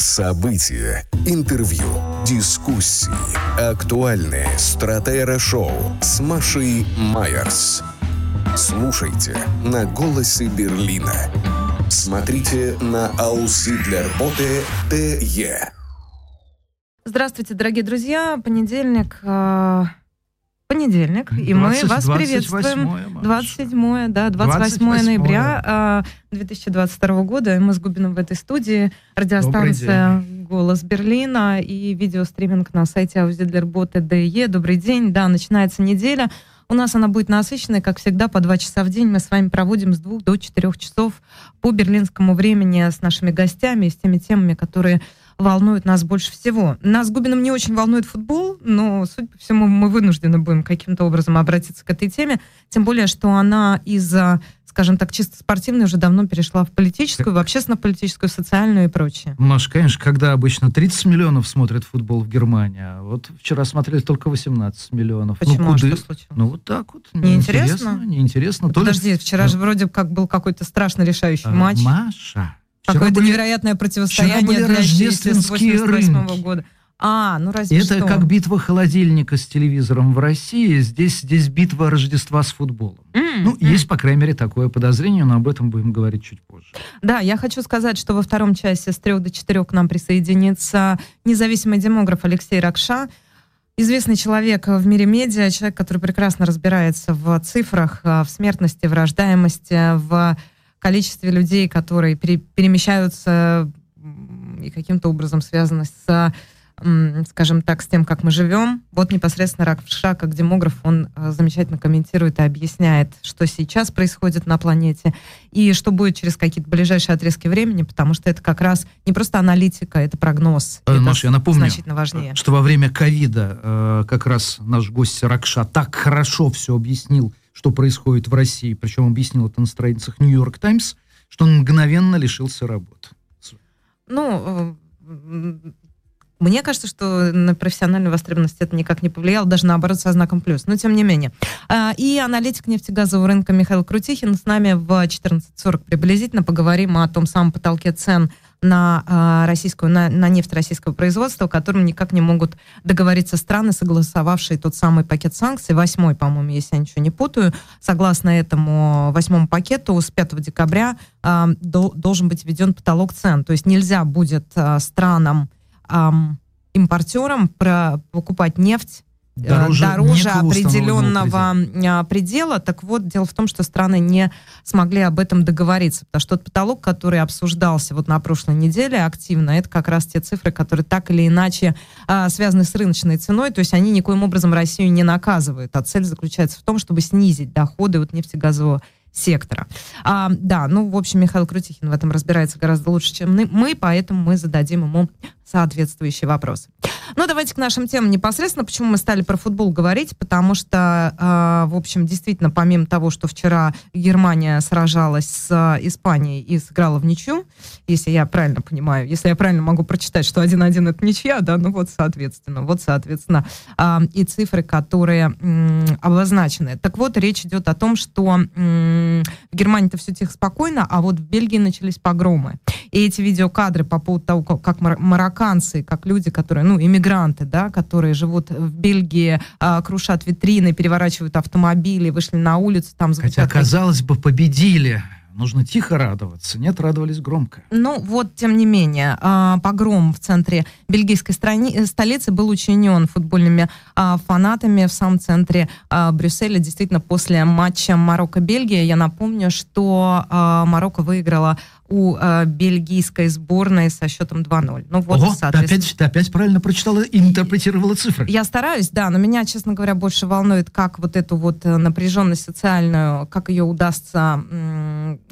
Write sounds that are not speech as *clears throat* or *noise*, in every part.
События, интервью, дискуссии, актуальные стратера-шоу с Машей Майерс. Слушайте на «Голосе Берлина». Смотрите на Аусы для работы ТЕ. Здравствуйте, дорогие друзья. Понедельник. Понедельник, и 20, мы вас 28 приветствуем. Маша. 27, да, 28, 28. ноября э, 2022 года. И мы с Губиным в этой студии. Радиостанция «Голос Берлина» и видеостриминг на сайте ДЕ. Добрый день. Да, начинается неделя. У нас она будет насыщенной, как всегда, по два часа в день. Мы с вами проводим с двух до четырех часов по берлинскому времени с нашими гостями и с теми темами, которые волнуют нас больше всего. Нас с Губиным не очень волнует футбол, но, судя по всему, мы вынуждены будем каким-то образом обратиться к этой теме, тем более, что она из-за, скажем так, чисто спортивной уже давно перешла в политическую, в общественно-политическую, социальную и прочее. Маш, конечно, когда обычно 30 миллионов смотрят футбол в Германии, а вот вчера смотрели только 18 миллионов. Почему? Ну, А куды? что случилось? Ну, вот так вот. Неинтересно? Неинтересно. Ли- Подожди, вчера же вроде как был какой-то страшно решающий А, матч. Маша. Какое-то были- невероятное противостояние были для рождественские 88 рынки. года. А, ну разве Это что. как битва холодильника с телевизором в России. Здесь, здесь битва Рождества с футболом. М, Ну, м. есть, по крайней мере, такое подозрение, но об этом будем говорить чуть позже. Да, я хочу сказать, что во втором часе с трех до четырех к нам присоединится независимый демограф Алексей Ракша, известный человек в мире медиа, человек, который прекрасно разбирается в цифрах, э, в смертности, в рождаемости, в количестве людей, которые пере- перемещаются и каким-то образом связаны с скажем так, с тем, как мы живем. Вот непосредственно Ракша, как демограф, он э, замечательно комментирует и объясняет, что сейчас происходит на планете и что будет через какие-то ближайшие отрезки времени, потому что это как раз не просто аналитика, это прогноз. Э, это я напомню, значительно важнее. что во время ковида э, как раз наш гость Ракша так хорошо все объяснил, что происходит в России, причем объяснил это на страницах Нью-Йорк Таймс, что он мгновенно лишился работы. Ну, э, мне кажется, что на профессиональную востребованность это никак не повлияло, даже наоборот со знаком плюс. Но тем не менее. А, И аналитик нефтегазового рынка Михаил Крутихин с нами в 14.40 приблизительно поговорим о том самом потолке цен на а, российскую, на, на нефть российского производства, о никак не могут договориться страны, согласовавшие тот самый пакет санкций, восьмой, по-моему, если я ничего не путаю. Согласно этому восьмому пакету, с 5 декабря а, дол- должен быть введен потолок цен. То есть нельзя будет а, странам ам, импортерам про покупать нефть э, Дороже дороже установленного определенного а, предела. Так вот, дело в том, что страны не смогли об этом договориться, потому что тот потолок, который обсуждался вот на прошлой неделе активно, это как раз те цифры, которые так или иначе а, связаны с рыночной ценой, то есть они никоим образом Россию не наказывают, а цель заключается в том, чтобы снизить доходы от нефтегазового сектора. А, да, ну, в общем, Михаил Крутихин в этом разбирается гораздо лучше, чем мы, поэтому мы зададим ему соответствующие вопросы. Ну, давайте к нашим темам непосредственно. Почему мы стали про футбол говорить? Потому что, э, в общем, действительно, помимо того, что вчера Германия сражалась с э, Испанией и сыграла в ничью, если я правильно понимаю, если я правильно могу прочитать, что 1-1 это ничья, да, ну вот, соответственно, вот, соответственно, э, и цифры, которые м, обозначены. Так вот, речь идет о том, что м, в Германии-то все тихо, спокойно, а вот в Бельгии начались погромы. И эти видеокадры по поводу того, как, как марокканцы, как люди, которые, ну, иммигранты, да, которые живут в Бельгии, а, крушат витрины, переворачивают автомобили, вышли на улицу, там Хотя, казалось бы, победили. Нужно тихо радоваться. Нет, радовались громко. Ну, вот, тем не менее, а, погром в центре бельгийской страни- э, столицы был учинен футбольными а, фанатами в самом центре Брюсселя. Действительно, после матча Марокко-Бельгия, я напомню, что Марокко выиграла у а, бельгийской сборной со счетом 2-0. Ну, вот, Ого, ты соответственно. опять, ты опять правильно прочитала и интерпретировала цифры. Я стараюсь, да, но меня, честно говоря, больше волнует, как вот эту вот э, напряженность социальную, как ее удастся,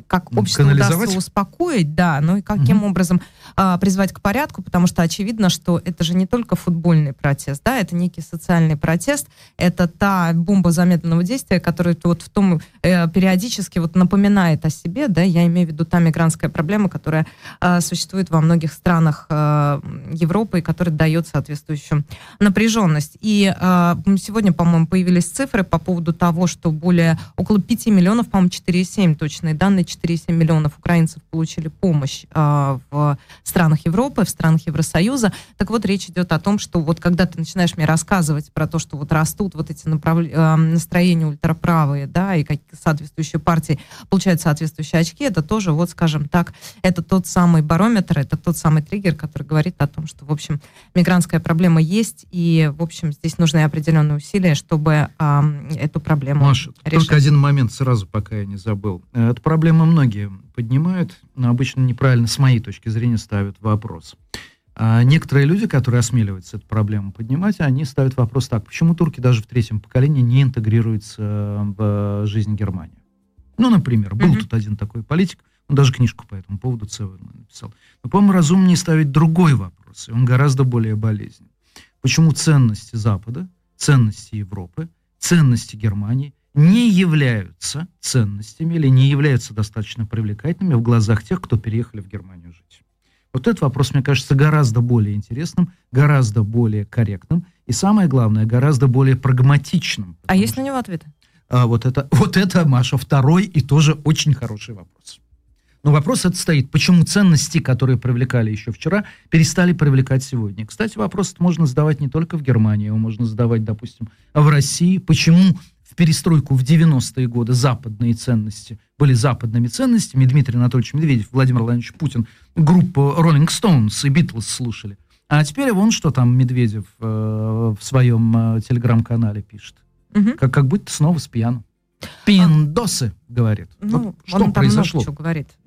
как общество удастся успокоить, да, ну и каким образом а, призвать к порядку, потому что очевидно, что это же не только футбольный протест, да, это некий социальный протест, это та бомба замедленного действия, которая вот в том э, периодически вот напоминает о себе, да, я имею в виду та мигрантская мигрантская проблема, которая э, существует во многих странах э, Европы и которая дает соответствующую напряженность. И э, сегодня, по-моему, появились цифры по поводу того, что более около 5 миллионов, по-моему, 4,7 точные данные, 4,7 миллионов украинцев получили помощь э, в странах Европы, в странах Евросоюза. Так вот, речь идет о том, что вот когда ты начинаешь мне рассказывать про то, что вот растут вот эти направ... э, настроения ультраправые, да, и как соответствующие партии получают соответствующие очки, это тоже, вот, скажем так, это тот самый барометр, это тот самый триггер, который говорит о том, что, в общем, мигрантская проблема есть, и, в общем, здесь нужны определенные усилия, чтобы э, эту проблему Маша, решить. только один момент сразу, пока я не забыл. Э, эту проблему многие поднимают, но обычно неправильно, с моей точки зрения, ставят вопрос. А некоторые люди, которые осмеливаются эту проблему поднимать, они ставят вопрос так, почему турки даже в третьем поколении не интегрируются в жизнь Германии? Ну, например, был mm-hmm. тут один такой политик, даже книжку по этому поводу целую написал. Но, по-моему, разумнее ставить другой вопрос, и он гораздо более болезненный. Почему ценности Запада, ценности Европы, ценности Германии не являются ценностями или не являются достаточно привлекательными в глазах тех, кто переехали в Германию жить? Вот этот вопрос, мне кажется, гораздо более интересным, гораздо более корректным и, самое главное, гораздо более прагматичным. А есть на него ответы? А, вот, это, вот это, Маша, второй и тоже очень хороший вопрос. Но вопрос этот стоит, почему ценности, которые привлекали еще вчера, перестали привлекать сегодня. Кстати, вопрос можно задавать не только в Германии, его можно задавать, допустим, в России. Почему в перестройку в 90-е годы западные ценности были западными ценностями, Дмитрий Анатольевич Медведев, Владимир Владимирович Путин, группу Rolling Stones и Beatles слушали. А теперь вон что там Медведев э, в своем э, телеграм-канале пишет. Угу. Как, как будто снова с пьяну. Пиндосы, а, говорит. Ну, вот что он произошло? Много говорит, да.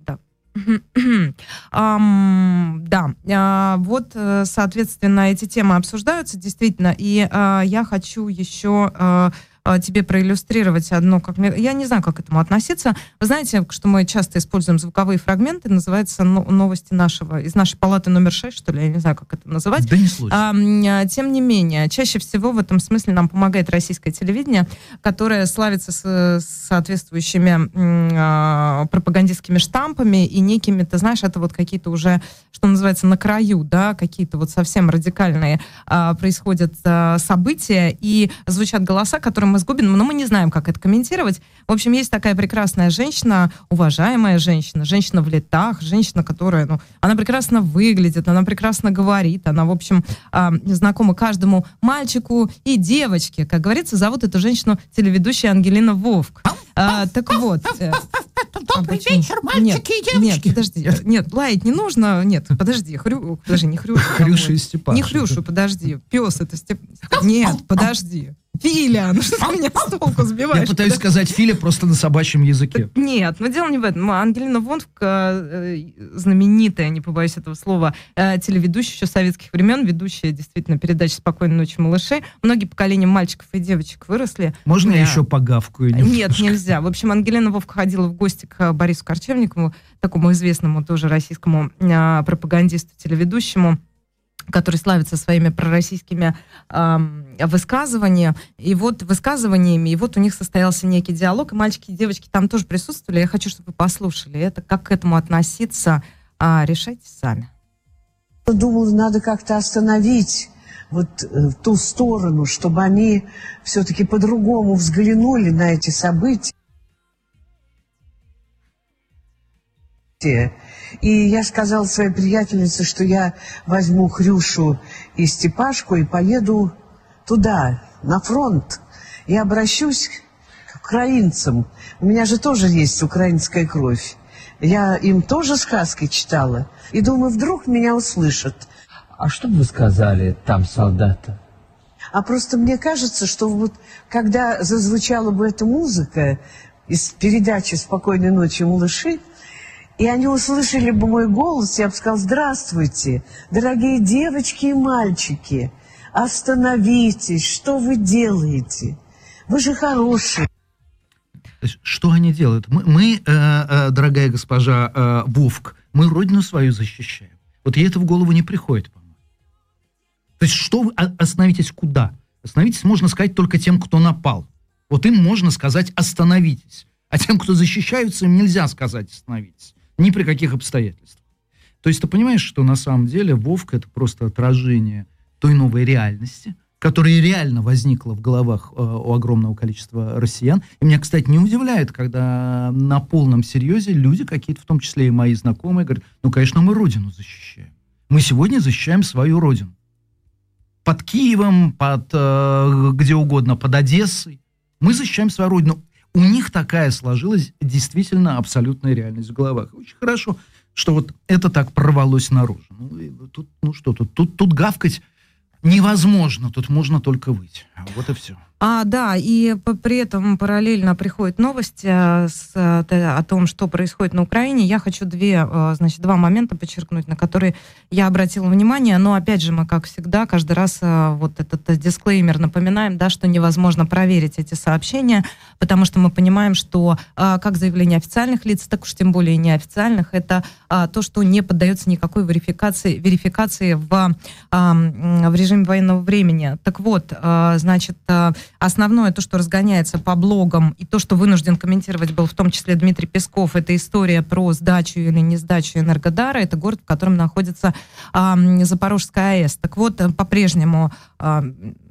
Um, да, uh, вот, э, соответственно, эти темы обсуждаются действительно, и uh, я хочу еще uh, а, тебе проиллюстрировать одно, как я не знаю, как к этому относиться. Вы знаете, что мы часто используем звуковые фрагменты, называется новости нашего, из нашей палаты номер 6, что ли, я не знаю, как это называть. Да не случай. А, а, тем не менее, чаще всего в этом смысле нам помогает российское телевидение, которое славится с соответствующими а, пропагандистскими штампами и некими, ты знаешь, это вот какие-то уже, что называется, на краю, да, какие-то вот совсем радикальные а, происходят а, события, и звучат голоса, которым мы с Губиным, но мы не знаем, как это комментировать. В общем, есть такая прекрасная женщина, уважаемая женщина, женщина в летах, женщина, которая, ну, она прекрасно выглядит, она прекрасно говорит, она, в общем, э, знакома каждому мальчику и девочке. Как говорится, зовут эту женщину телеведущая Ангелина Вовк. А, так вот. Э, Добрый а вечер, мальчики нет, и девочки. Нет, подожди. Нет, лаять не нужно. Нет, подожди. Хрю, подожди, не Хрюшу. Хрюша и Степан. Не Хрюшу, подожди. Пес это Степ... Нет, подожди. Филя, ну что ты меня с толку сбиваешь? Я пытаюсь сказать Филя просто на собачьем языке. Нет, но дело не в этом. Ангелина Вонфка, э, знаменитая, не побоюсь этого слова, э, телеведущая еще советских времен, ведущая действительно передачи «Спокойной ночи, малыши». Многие поколения мальчиков и девочек выросли. Можно я еще погавкую немножко? Нет, нельзя. В общем, Ангелина Вовка ходила в гости к Борису Корчевникову, такому известному тоже российскому э, пропагандисту, телеведущему который славится своими пророссийскими э, высказываниями. И вот высказываниями, и вот у них состоялся некий диалог, и мальчики и девочки там тоже присутствовали. Я хочу, чтобы вы послушали это, как к этому относиться, э, решайте сами. Думаю, надо как-то остановить вот э, ту сторону, чтобы они все-таки по-другому взглянули на эти события. И я сказала своей приятельнице, что я возьму Хрюшу и Степашку и поеду туда, на фронт. И обращусь к украинцам. У меня же тоже есть украинская кровь. Я им тоже сказки читала. И думаю, вдруг меня услышат. А что бы вы сказали там солдата? А просто мне кажется, что вот когда зазвучала бы эта музыка из передачи «Спокойной ночи, малыши», и они услышали бы мой голос, я бы сказал, здравствуйте, дорогие девочки и мальчики, остановитесь, что вы делаете? Вы же хорошие. Что они делают? Мы, мы э, э, дорогая госпожа э, Вовк, мы родину свою защищаем. Вот ей это в голову не приходит, по-моему. То есть что вы, а, остановитесь куда? Остановитесь можно сказать только тем, кто напал. Вот им можно сказать остановитесь. А тем, кто защищаются, им нельзя сказать остановитесь. Ни при каких обстоятельствах. То есть ты понимаешь, что на самом деле Вовка это просто отражение той новой реальности, которая реально возникла в головах э, у огромного количества россиян. И меня, кстати, не удивляет, когда на полном серьезе люди какие-то, в том числе и мои знакомые, говорят, ну, конечно, мы Родину защищаем. Мы сегодня защищаем свою Родину. Под Киевом, под э, где угодно, под Одессой. Мы защищаем свою Родину. У них такая сложилась действительно абсолютная реальность в головах. Очень хорошо, что вот это так прорвалось наружу. Ну, тут, ну что тут, тут, тут гавкать невозможно, тут можно только выйти. Вот и все. А, да, и при этом параллельно приходят новости э, с, э, о том, что происходит на Украине. Я хочу две, э, значит, два момента подчеркнуть, на которые я обратила внимание. Но опять же, мы, как всегда, каждый раз вот этот дисклеймер напоминаем, да, что невозможно проверить эти сообщения, потому что мы понимаем, что как заявление официальных лиц, так уж тем более неофициальных, это то, что не поддается никакой верификации, верификации в, в режиме военного времени. Так вот, значит, Основное, то, что разгоняется по блогам, и то, что вынужден комментировать был в том числе Дмитрий Песков, это история про сдачу или не сдачу Энергодара. Это город, в котором находится э, Запорожская АЭС. Так вот, по-прежнему, э,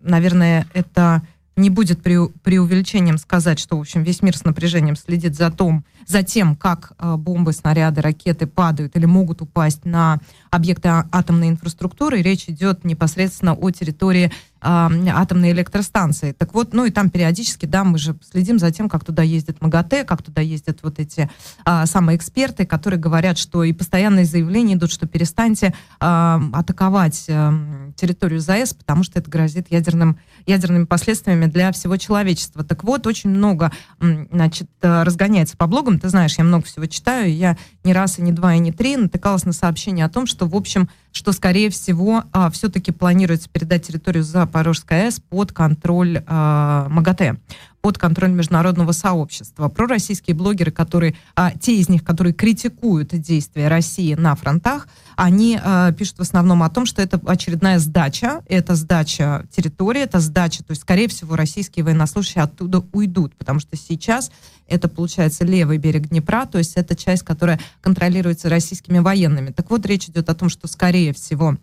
наверное, это не будет преувеличением сказать, что, в общем, весь мир с напряжением следит за, том, за тем, как э, бомбы, снаряды, ракеты падают или могут упасть на объекты а, атомной инфраструктуры. Речь идет непосредственно о территории атомной электростанции. Так вот, ну и там периодически, да, мы же следим за тем, как туда ездит МАГАТЭ, как туда ездят вот эти а, самые эксперты, которые говорят, что и постоянные заявления идут, что перестаньте а, атаковать а, территорию ЗАЭС, потому что это грозит ядерным, ядерными последствиями для всего человечества. Так вот, очень много, значит, разгоняется по блогам. Ты знаешь, я много всего читаю, я не раз, и не два, и не три натыкалась на сообщение о том, что, в общем, что, скорее всего, а, все-таки планируется передать территорию Запорожской АЭС под контроль а, МАГАТЭ под контроль международного сообщества. Пророссийские блогеры, которые, а, те из них, которые критикуют действия России на фронтах, они а, пишут в основном о том, что это очередная сдача, это сдача территории, это сдача, то есть, скорее всего, российские военнослужащие оттуда уйдут, потому что сейчас это, получается, левый берег Днепра, то есть это часть, которая контролируется российскими военными. Так вот, речь идет о том, что, скорее всего,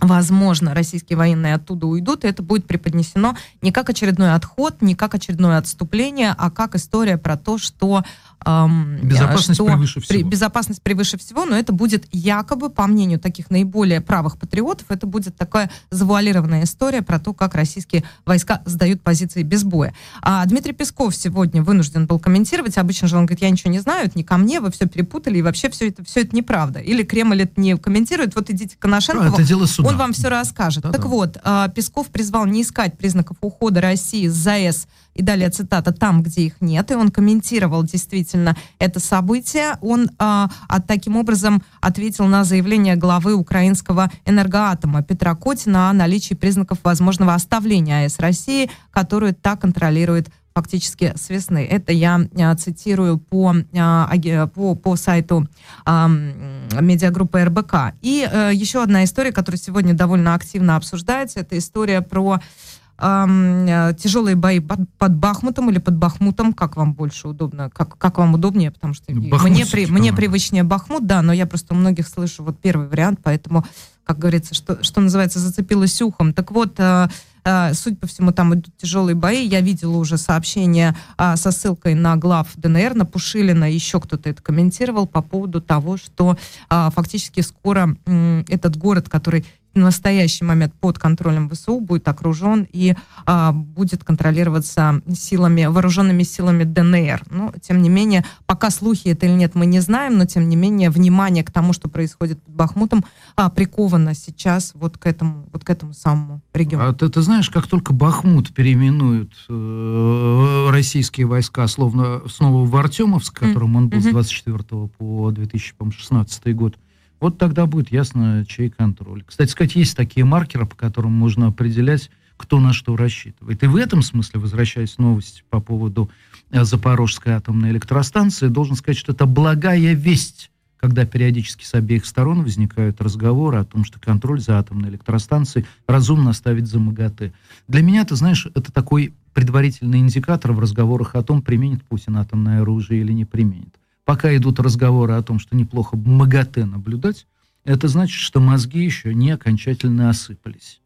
возможно, российские военные оттуда уйдут, и это будет преподнесено не как очередной отход, не как очередное отступление, а как история про то, что Безопасность что превыше всего. Безопасность превыше всего, но это будет якобы, по мнению таких наиболее правых патриотов, это будет такая завуалированная история про то, как российские войска сдают позиции без боя. А Дмитрий Песков сегодня вынужден был комментировать. Обычно же он говорит, я ничего не знаю, это не ко мне, вы все перепутали, и вообще все это, все это неправда. Или Кремль это не комментирует, вот идите к Коношенкову, это дело суда. он вам все расскажет. Да, так да. вот, а, Песков призвал не искать признаков ухода России с ЗАЭС и далее цитата, там, где их нет, и он комментировал действительно это событие. Он а, а, таким образом ответил на заявление главы украинского энергоатома Петра Котина о наличии признаков возможного оставления АЭС России, которую так контролирует фактически с весны. Это я а, цитирую по, а, по, по сайту а, медиагруппы РБК. И а, еще одна история, которая сегодня довольно активно обсуждается, это история про Э, тяжелые бои под, Бахмутом или под Бахмутом, как вам больше удобно, как, как вам удобнее, потому что Бахмут, мне, при, мне привычнее Бахмут, да, но я просто у многих слышу вот первый вариант, поэтому, как говорится, что, что называется, зацепилась ухом. Так вот, э, э, Судя по всему, там идут тяжелые бои. Я видела уже сообщение а, со ссылкой на глав ДНР, на Пушилина, еще кто-то это комментировал по поводу того, что а, фактически скоро м, этот город, который в настоящий момент под контролем ВСУ будет окружен и а, будет контролироваться силами, вооруженными силами ДНР. Но, тем не менее, пока слухи это или нет, мы не знаем, но, тем не менее, внимание к тому, что происходит под Бахмутом, а, приковано сейчас вот к этому, вот к этому самому региону. А ты, ты знаешь, как только Бахмут переименуют э, российские войска словно снова в Артемовск, которым mm-hmm. он был с 24 по 2016 год, вот тогда будет ясно, чей контроль. Кстати сказать, есть такие маркеры, по которым можно определять, кто на что рассчитывает. И в этом смысле, возвращаясь к новости по поводу э, Запорожской атомной электростанции, должен сказать, что это благая весть, когда периодически с обеих сторон возникают разговоры о том, что контроль за атомной электростанцией разумно оставить за МАГАТЭ. Для меня, ты знаешь, это такой предварительный индикатор в разговорах о том, применит Путин атомное оружие или не применит. Пока идут разговоры о том, что неплохо МАГАТЭ наблюдать, это значит, что мозги еще не окончательно осыпались.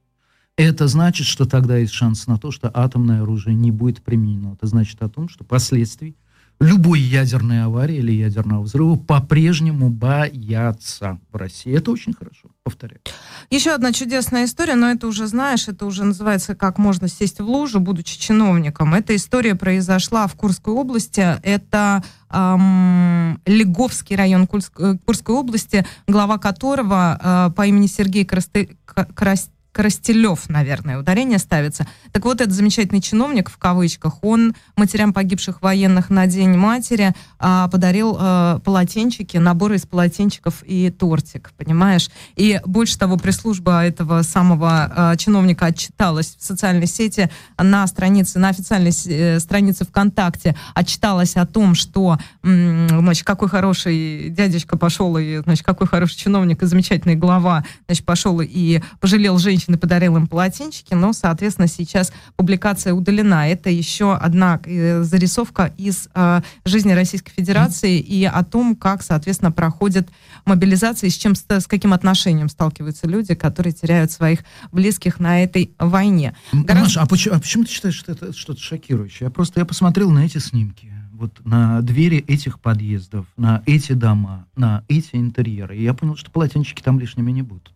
Это значит, что тогда есть шанс на то, что атомное оружие не будет применено. Это значит о том, что последствий любой ядерной аварии или ядерного взрыва по-прежнему боятся в России. Это очень хорошо, повторяю. Еще одна чудесная история, но это уже знаешь, это уже называется «Как можно сесть в лужу, будучи чиновником». Эта история произошла в Курской области. Это эм, Леговский район Курской, Курской области, глава которого э, по имени Сергей Красты, Красти Коростелев, наверное, ударение ставится. Так вот, этот замечательный чиновник, в кавычках, он матерям погибших военных на День матери а, подарил а, полотенчики, наборы из полотенчиков и тортик, понимаешь? И больше того, пресс-служба этого самого а, чиновника отчиталась в социальной сети на странице, на официальной э, странице ВКонтакте, отчиталась о том, что, м, значит, какой хороший дядечка пошел, и, значит, какой хороший чиновник и замечательный глава, значит, пошел и пожалел женщин женщины подарил им полотенчики, но, соответственно, сейчас публикация удалена. Это еще одна э, зарисовка из э, жизни Российской Федерации и о том, как, соответственно, проходит мобилизация и с, чем, с каким отношением сталкиваются люди, которые теряют своих близких на этой войне. Гораздо... Маша, а почему, а почему ты считаешь, что это что-то шокирующее? Я просто я посмотрел на эти снимки вот на двери этих подъездов, на эти дома, на эти интерьеры. И я понял, что полотенчики там лишними не будут.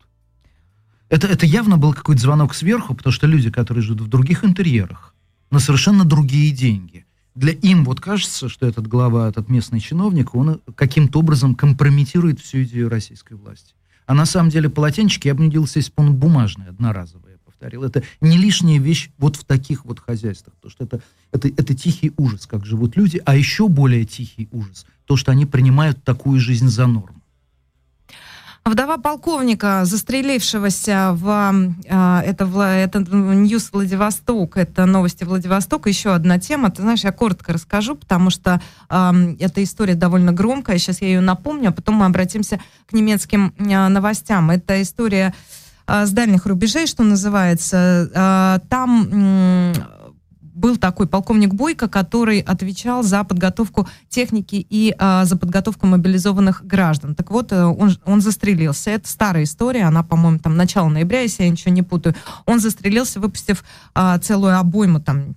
Это, это явно был какой-то звонок сверху, потому что люди, которые живут в других интерьерах, на совершенно другие деньги. Для им вот кажется, что этот глава, этот местный чиновник, он каким-то образом компрометирует всю идею российской власти. А на самом деле полотенчики, я бы не делался, если бы он бумажный, одноразовый, я повторил. Это не лишняя вещь вот в таких вот хозяйствах, потому что это, это, это тихий ужас, как живут люди, а еще более тихий ужас, то, что они принимают такую жизнь за норму. Вдова полковника, застрелившегося в... Э, это, это Ньюс Владивосток, это новости Владивостока. Еще одна тема. Ты знаешь, я коротко расскажу, потому что э, эта история довольно громкая. Сейчас я ее напомню, а потом мы обратимся к немецким э, новостям. Это история э, с дальних рубежей, что называется. Э, там... Э, был такой полковник Бойко, который отвечал за подготовку техники и э, за подготовку мобилизованных граждан. Так вот, э, он, он застрелился. Это старая история, она, по-моему, там начало ноября, если я ничего не путаю. Он застрелился, выпустив э, целую обойму там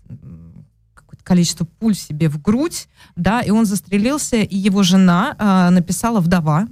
количество пуль себе в грудь, да, и он застрелился, и его жена э, написала, вдова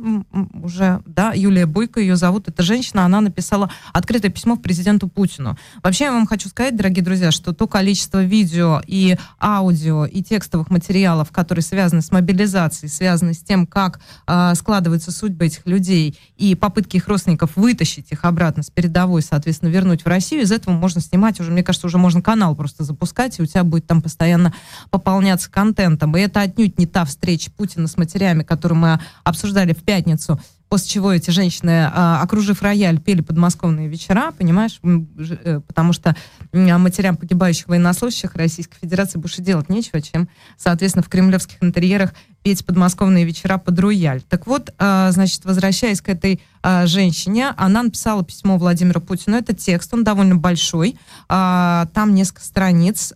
уже, да, Юлия Бойко ее зовут, эта женщина, она написала открытое письмо президенту Путину. Вообще, я вам хочу сказать, дорогие друзья, что то количество видео и аудио и текстовых материалов, которые связаны с мобилизацией, связаны с тем, как э, складывается судьба этих людей и попытки их родственников вытащить их обратно с передовой, соответственно, вернуть в Россию, из этого можно снимать уже, мне кажется, уже можно канал просто запускать, и у тебя будет там постоянно постоянно пополняться контентом. И это отнюдь не та встреча Путина с матерями, которую мы обсуждали в пятницу после чего эти женщины, а, окружив рояль, пели подмосковные вечера, понимаешь, э, потому что матерям погибающих военнослужащих Российской Федерации больше делать нечего, чем, соответственно, в кремлевских интерьерах петь подмосковные вечера под рояль. Так вот, а, значит, возвращаясь к этой а, женщине, она написала письмо Владимиру Путину. Это текст, он довольно большой. А, там несколько страниц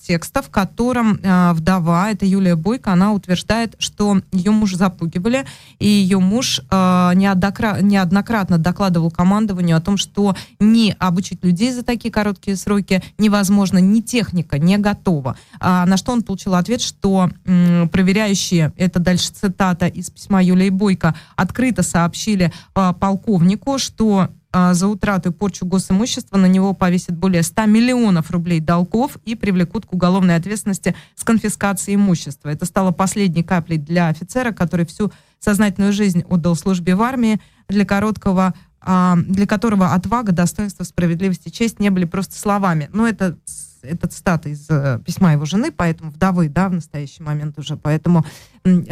текста, в котором вдова, это Юлия Бойко, она утверждает, что ее муж запугивали, и ее муж неоднократно докладывал командованию о том, что не обучить людей за такие короткие сроки невозможно, ни техника не готова. На что он получил ответ, что проверяя составляющие, это дальше цитата из письма Юлии Бойко, открыто сообщили э, полковнику, что э, за утрату и порчу госимущества на него повесят более 100 миллионов рублей долгов и привлекут к уголовной ответственности с конфискацией имущества. Это стало последней каплей для офицера, который всю сознательную жизнь отдал службе в армии, для короткого а, для которого отвага, достоинство, справедливость и честь не были просто словами. Но это это цитата из э, письма его жены, поэтому вдовы, да, в настоящий момент уже. Поэтому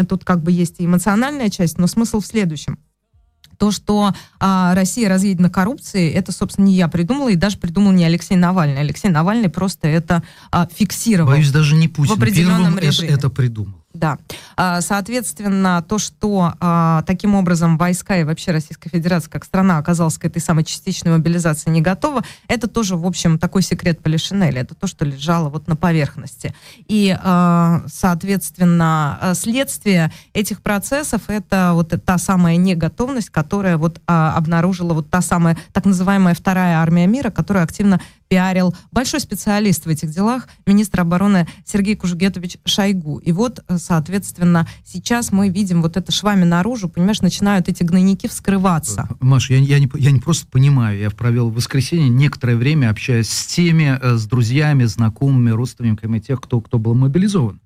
тут как бы есть и эмоциональная часть, но смысл в следующем. То, что а, Россия разъедена коррупцией, это, собственно, не я придумала, и даже придумал не Алексей Навальный. Алексей Навальный просто это а, фиксировал. Боюсь, даже не Путин в определенном Первым режиме. Это, это придумал. Да. А, соответственно, то, что а, таким образом войска и вообще Российская Федерация как страна оказалась к этой самой частичной мобилизации не готова, это тоже, в общем, такой секрет Полишинеля. Это то, что лежало вот на поверхности. И, а, соответственно, следствие этих процессов это вот та самая неготовность, которая вот обнаружила вот та самая так называемая вторая армия мира, которая активно пиарил большой специалист в этих делах, министр обороны Сергей Кужугетович Шойгу. И вот, э, соответственно, сейчас мы видим вот это швами наружу, понимаешь, начинают эти гнойники вскрываться. Маша, я, я, не, я не просто понимаю, я провел в воскресенье некоторое время, общаясь с теми, э, с друзьями, знакомыми, родственниками тех, кто, кто был мобилизован.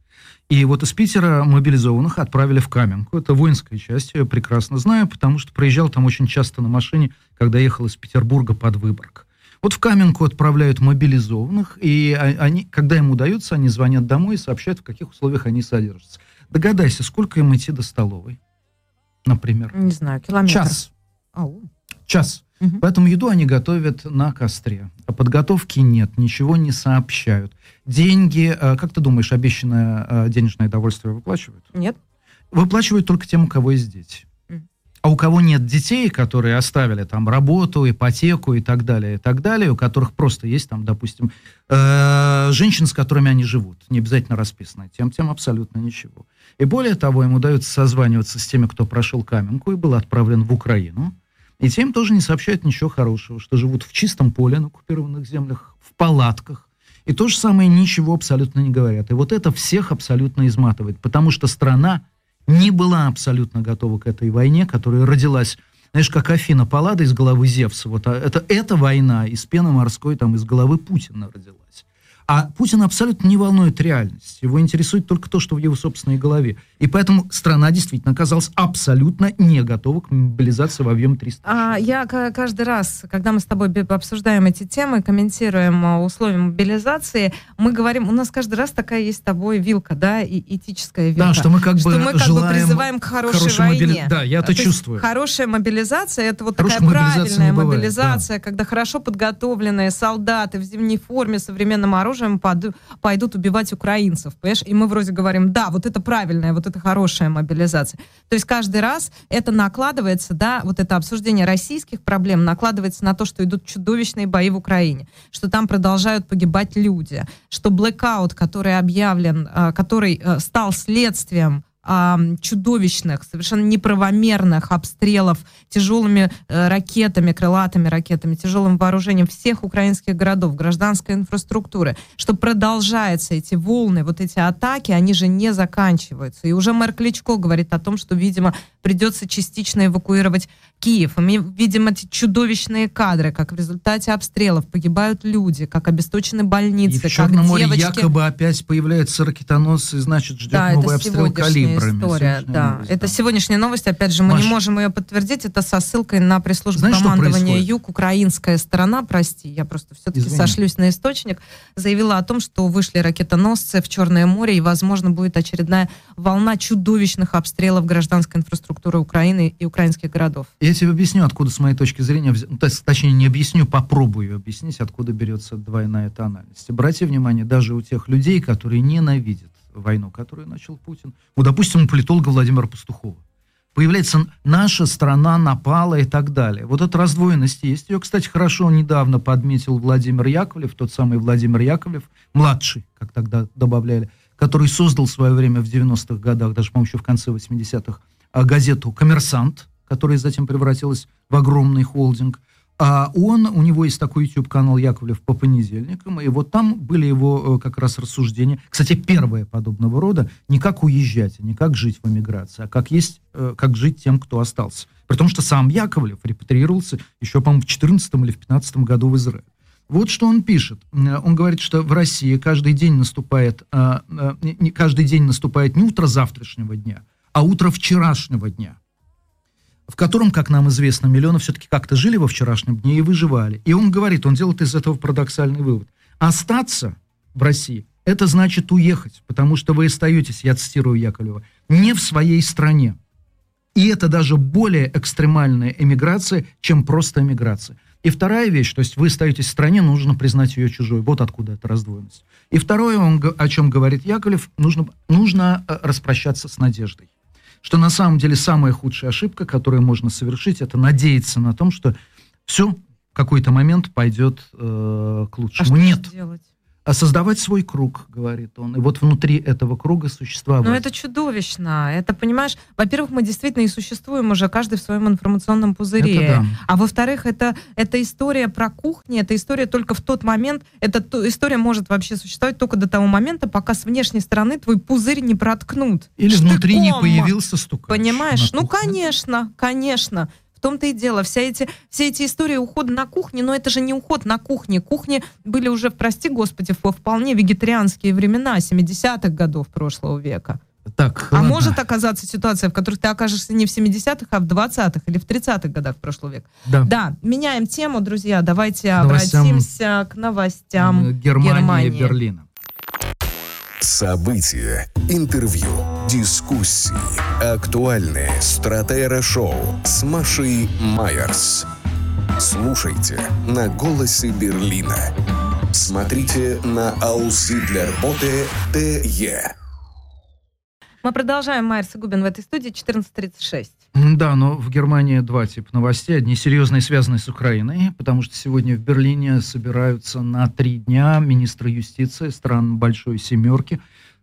И вот из Питера мобилизованных отправили в Каменку. Это воинская часть, я прекрасно знаю, потому что проезжал там очень часто на машине, когда ехал из Петербурга под Выборг. Вот в Каменку отправляют мобилизованных, и они, когда им удается, они звонят домой и сообщают, в каких условиях они содержатся. Догадайся, сколько им идти до столовой, например? Не знаю, километр. Час. Ау. Час. Угу. Поэтому еду они готовят на костре. А подготовки нет, ничего не сообщают. Деньги, э, как ты думаешь, обещанное э, денежное довольствие выплачивают? Нет. Выплачивают только тем, у кого есть дети. А у кого нет детей, которые оставили там работу, ипотеку и так далее, и так далее, у которых просто есть там, допустим, э, женщины, с которыми они живут, не обязательно расписанные, тем, тем абсолютно ничего. И более того, им удается созваниваться с теми, кто прошел Каменку и был отправлен в Украину, и тем тоже не сообщают ничего хорошего, что живут в чистом поле на оккупированных землях, в палатках, и то же самое ничего абсолютно не говорят. И вот это всех абсолютно изматывает, потому что страна не была абсолютно готова к этой войне, которая родилась, знаешь, как Афина Паллада из головы Зевса. Вот а это, эта война из пены морской там из головы Путина родилась. А Путин абсолютно не волнует реальность. Его интересует только то, что в его собственной голове. И поэтому страна действительно оказалась абсолютно не готова к мобилизации в объем 300 а, Я каждый раз, когда мы с тобой обсуждаем эти темы, комментируем а, условия мобилизации, мы говорим, у нас каждый раз такая есть с тобой вилка, да, и этическая вилка. Да, что мы как что бы мы как бы призываем к хорошей войне. Мобили... Да, я это чувствую. Хорошая мобилизация, это вот Хорошей такая правильная мобилизация, да. когда хорошо подготовленные солдаты в зимней форме, современном оружии оружием пойдут убивать украинцев, понимаешь? И мы вроде говорим, да, вот это правильная, вот это хорошая мобилизация. То есть каждый раз это накладывается, да, вот это обсуждение российских проблем накладывается на то, что идут чудовищные бои в Украине, что там продолжают погибать люди, что блэкаут, который объявлен, а, который э, стал следствием а, чудовищных, совершенно неправомерных обстрелов тяжелыми э, ракетами, крылатыми ракетами, тяжелым вооружением всех украинских городов, гражданской инфраструктуры, что продолжаются эти волны, вот эти атаки, они же не заканчиваются. И уже мэр Кличко говорит о том, что, видимо, придется частично эвакуировать Киев. И мы видим эти чудовищные кадры, как в результате обстрелов погибают люди, как обесточены больницы, и в Черном море девочки... якобы опять появляются ракетоносцы, значит, ждет да, новый обстрел калибрами. История, да, это да. сегодняшняя новость, опять же, мы Маш... не можем ее подтвердить, это со ссылкой на пресс-службу командования ЮГ, украинская сторона, прости, я просто все-таки сошлюсь на источник, заявила о том, что вышли ракетоносцы в Черное море, и, возможно, будет очередная волна чудовищных обстрелов гражданской инфраструктуры Украины и украинских городов. Я тебе объясню, откуда, с моей точки зрения, точнее, не объясню, попробую объяснить, откуда берется двойная тональность. Обратите внимание, даже у тех людей, которые ненавидят войну, которую начал Путин, ну, допустим, у политолога Владимира Пастухова, появляется «наша страна напала» и так далее. Вот эта раздвоенность есть. Ее, кстати, хорошо недавно подметил Владимир Яковлев, тот самый Владимир Яковлев, младший, как тогда добавляли, который создал в свое время в 90-х годах, даже, по-моему, еще в конце 80-х, а, газету «Коммерсант», которая затем превратилась в огромный холдинг. А он, у него есть такой YouTube-канал Яковлев по понедельникам, и вот там были его э, как раз рассуждения. Кстати, первое подобного рода, не как уезжать, не как жить в эмиграции, а как есть, э, как жить тем, кто остался. При том, что сам Яковлев репатриировался еще, по-моему, в 14 или в 15 году в Израиль. Вот что он пишет. Э, он говорит, что в России каждый день наступает, каждый день наступает не утро завтрашнего дня, а утро вчерашнего дня в котором, как нам известно, миллионы все-таки как-то жили во вчерашнем дне и выживали. И он говорит, он делает из этого парадоксальный вывод. Остаться в России – это значит уехать, потому что вы остаетесь, я цитирую Яковлева, не в своей стране. И это даже более экстремальная эмиграция, чем просто эмиграция. И вторая вещь, то есть вы остаетесь в стране, нужно признать ее чужой. Вот откуда эта раздвоенность. И второе, он, о чем говорит Яковлев, нужно, нужно э, распрощаться с надеждой. Что на самом деле самая худшая ошибка, которую можно совершить, это надеяться на том, что все в какой-то момент пойдет э, к лучшему. А Нет. делать? А создавать свой круг, говорит он. И вот внутри этого круга существовать. Ну, это чудовищно. Это, понимаешь, во-первых, мы действительно и существуем уже каждый в своем информационном пузыре. Это да. А во-вторых, это, это история про кухню, это история только в тот момент, эта ту- история может вообще существовать только до того момента, пока с внешней стороны твой пузырь не проткнут. Или внутри не Штыком. появился стукач. Понимаешь? Ну, конечно, конечно. В том-то и дело. Все эти, все эти истории ухода на кухне, но это же не уход на кухне. Кухни были уже, прости господи, во вполне вегетарианские времена, 70-х годов прошлого века. Так, А ладно. может оказаться ситуация, в которой ты окажешься не в 70-х, а в 20-х или в 30-х годах прошлого века. Да. Да, меняем тему, друзья. Давайте К новостям. обратимся к новостям Э, Германия, Германии. Берлина. События, интервью, дискуссии, актуальные стратера-шоу с Машей Майерс. Слушайте на «Голосе Берлина». Смотрите на Ауссидлерботе ТЕ. Мы продолжаем. Майерс и Губин в этой студии 14.36. Да, но в Германии два типа новостей. Одни серьезные, связанные с Украиной, потому что сегодня в Берлине собираются на три дня министры юстиции стран Большой Семерки.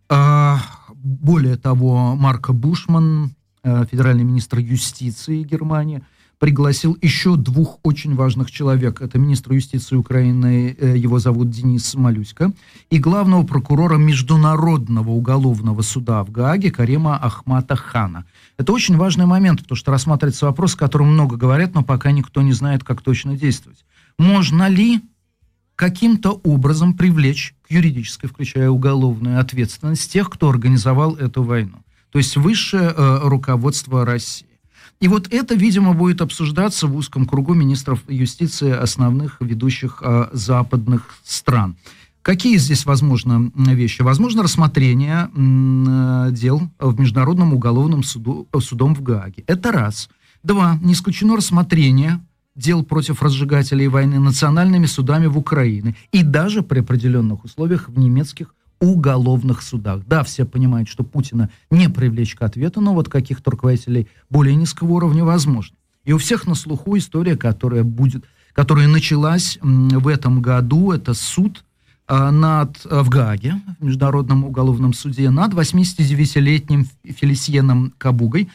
А, более того, Марко Бушман, э, федеральный министр юстиции Германии, пригласил еще двух очень важных человек. Это министр юстиции Украины, э, его зовут Денис Малюська, и главного прокурора Международного уголовного суда в Гааге Карима Ахмата Хана. Это очень важный момент, потому что рассматривается вопрос, о котором много говорят, но пока никто не знает, как точно действовать. Можно ли каким-то образом привлечь к юридической, включая уголовную ответственность тех, кто организовал эту войну? То есть высшее э, руководство России. И вот это, видимо, будет обсуждаться в узком кругу министров юстиции основных ведущих э, западных стран. Какие здесь возможны вещи? Возможно рассмотрение э, дел в Международном уголовном суду, э, судом в Гааге. Это раз. Два. Не исключено рассмотрение дел против разжигателей войны национальными судами в Украине и даже при определенных условиях в немецких уголовных судах. Да, все понимают, что Путина не привлечь к ответу, но вот каких-то руководителей более низкого уровня возможно. И у всех на слуху история, которая будет, которая началась в этом году, это суд над, а, в Гааге, в Международном уголовном суде, над 89-летним Фелисьеном Кабугой.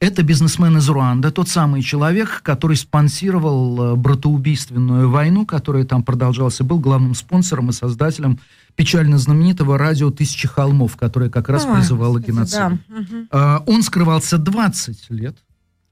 Это бизнесмен из Руанда, тот самый человек, который спонсировал э, братоубийственную войну, которая там продолжалась, и был главным спонсором и создателем печально знаменитого радио «Тысячи холмов», которое как раз Ой, призывало геноциду. да. А, Он скрывался 20 лет,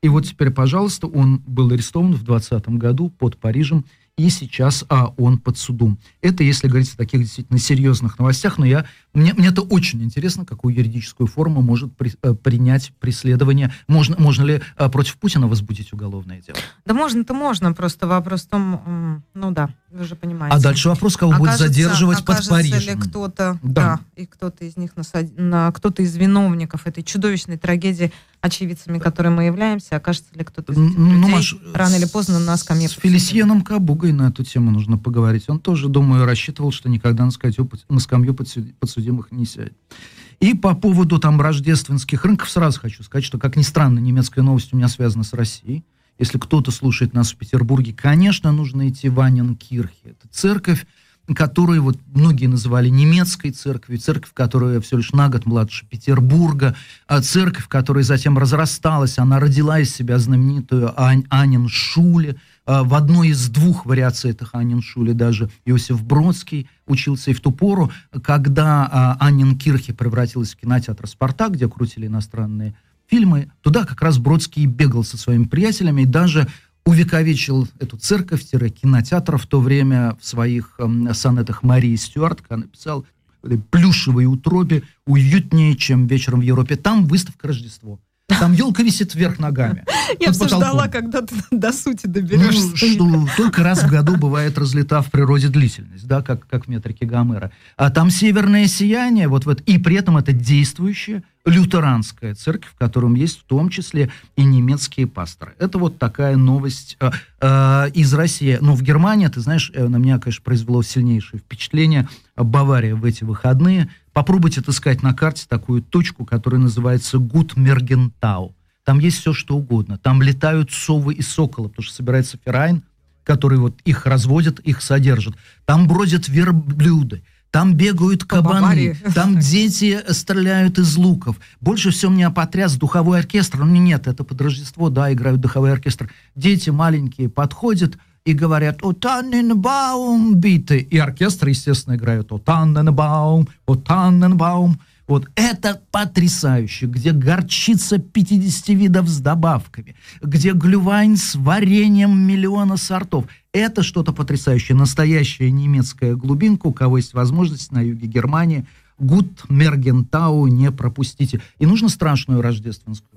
и вот теперь, пожалуйста, он был арестован в 2020 году под Парижем, и сейчас а, он под судом. Это если говорить о таких действительно серьезных новостях, но я, мне, мне это очень интересно, какую юридическую форму может при- э, принять преследование. Можно, можно ли а, против Путина возбудить уголовное дело? Да можно-то можно, просто вопрос в том, ну да, вы же понимаете. А дальше вопрос, кого будет Окажется- задерживать под окажется Парижем. ли кто-то, Да. да. и кто-то из них насад- на кто-то из виновников этой чудовищной трагедии, очевидцами которой мы являемся, окажется ли кто-то из этих Ну, людей Маш, рано или поздно на скамье С подсудимых. Фелисьеном Кабугой на эту тему нужно поговорить. Он тоже, думаю, рассчитывал, что никогда на скамью, на скамью подсуди- подсудимых не сядет. И по поводу там рождественских рынков сразу хочу сказать, что, как ни странно, немецкая новость у меня связана с Россией. Если кто-то слушает нас в Петербурге, конечно, нужно идти в Анненкирхе. Это церковь, которую вот многие называли немецкой церковью, церковь, которая всего лишь на год младше Петербурга, а церковь, которая затем разрасталась, она родила из себя знаменитую Ань, Анин Шуле, в одной из двух вариаций этих Анин Шуле даже Иосиф Бродский учился и в ту пору, когда а, Анин Кирхе превратилась в кинотеатр «Спартак», где крутили иностранные фильмы, туда как раз Бродский бегал со своими приятелями и даже увековечил эту церковь-кинотеатр в то время в своих эм, сонетах Марии Стюарт, когда написал плюшевой утробе уютнее, чем вечером в Европе. Там выставка Рождество. *laughs* Там елка висит вверх ногами. *laughs* Я все ждала, когда ты *laughs* до сути Ну, доберешься. что, только раз в году бывает разлета в природе длительность, да, как, как в метрике Гомера. А там северное сияние, вот, вот, и при этом это действующая лютеранская церковь, в котором есть в том числе и немецкие пасторы. Это вот такая новость э, э, из России. Но в Германии, ты знаешь, э, на меня, конечно, произвело сильнейшее впечатление Бавария в эти выходные. Попробуйте отыскать на карте такую точку, которая называется Гутмергентау. Там есть все, что угодно. Там летают совы и соколы, потому что собирается Феррайн, который вот их разводит, их содержит. Там бродят верблюды. Там бегают кабаны, там дети стреляют из луков. Больше всего меня потряс духовой оркестр. Ну нет, это под Рождество, да, играют духовой оркестр. Дети маленькие подходят и говорят «О Танненбаум биты». И оркестр, естественно, играет «О Танненбаум, о Танненбаум». Вот это потрясающе, где горчица 50 видов с добавками, где глювайн с вареньем миллиона сортов. Это что-то потрясающее, настоящая немецкая глубинка. У кого есть возможность на юге Германии, Гуд Мергентау не пропустите. И нужно страшную рождественскую.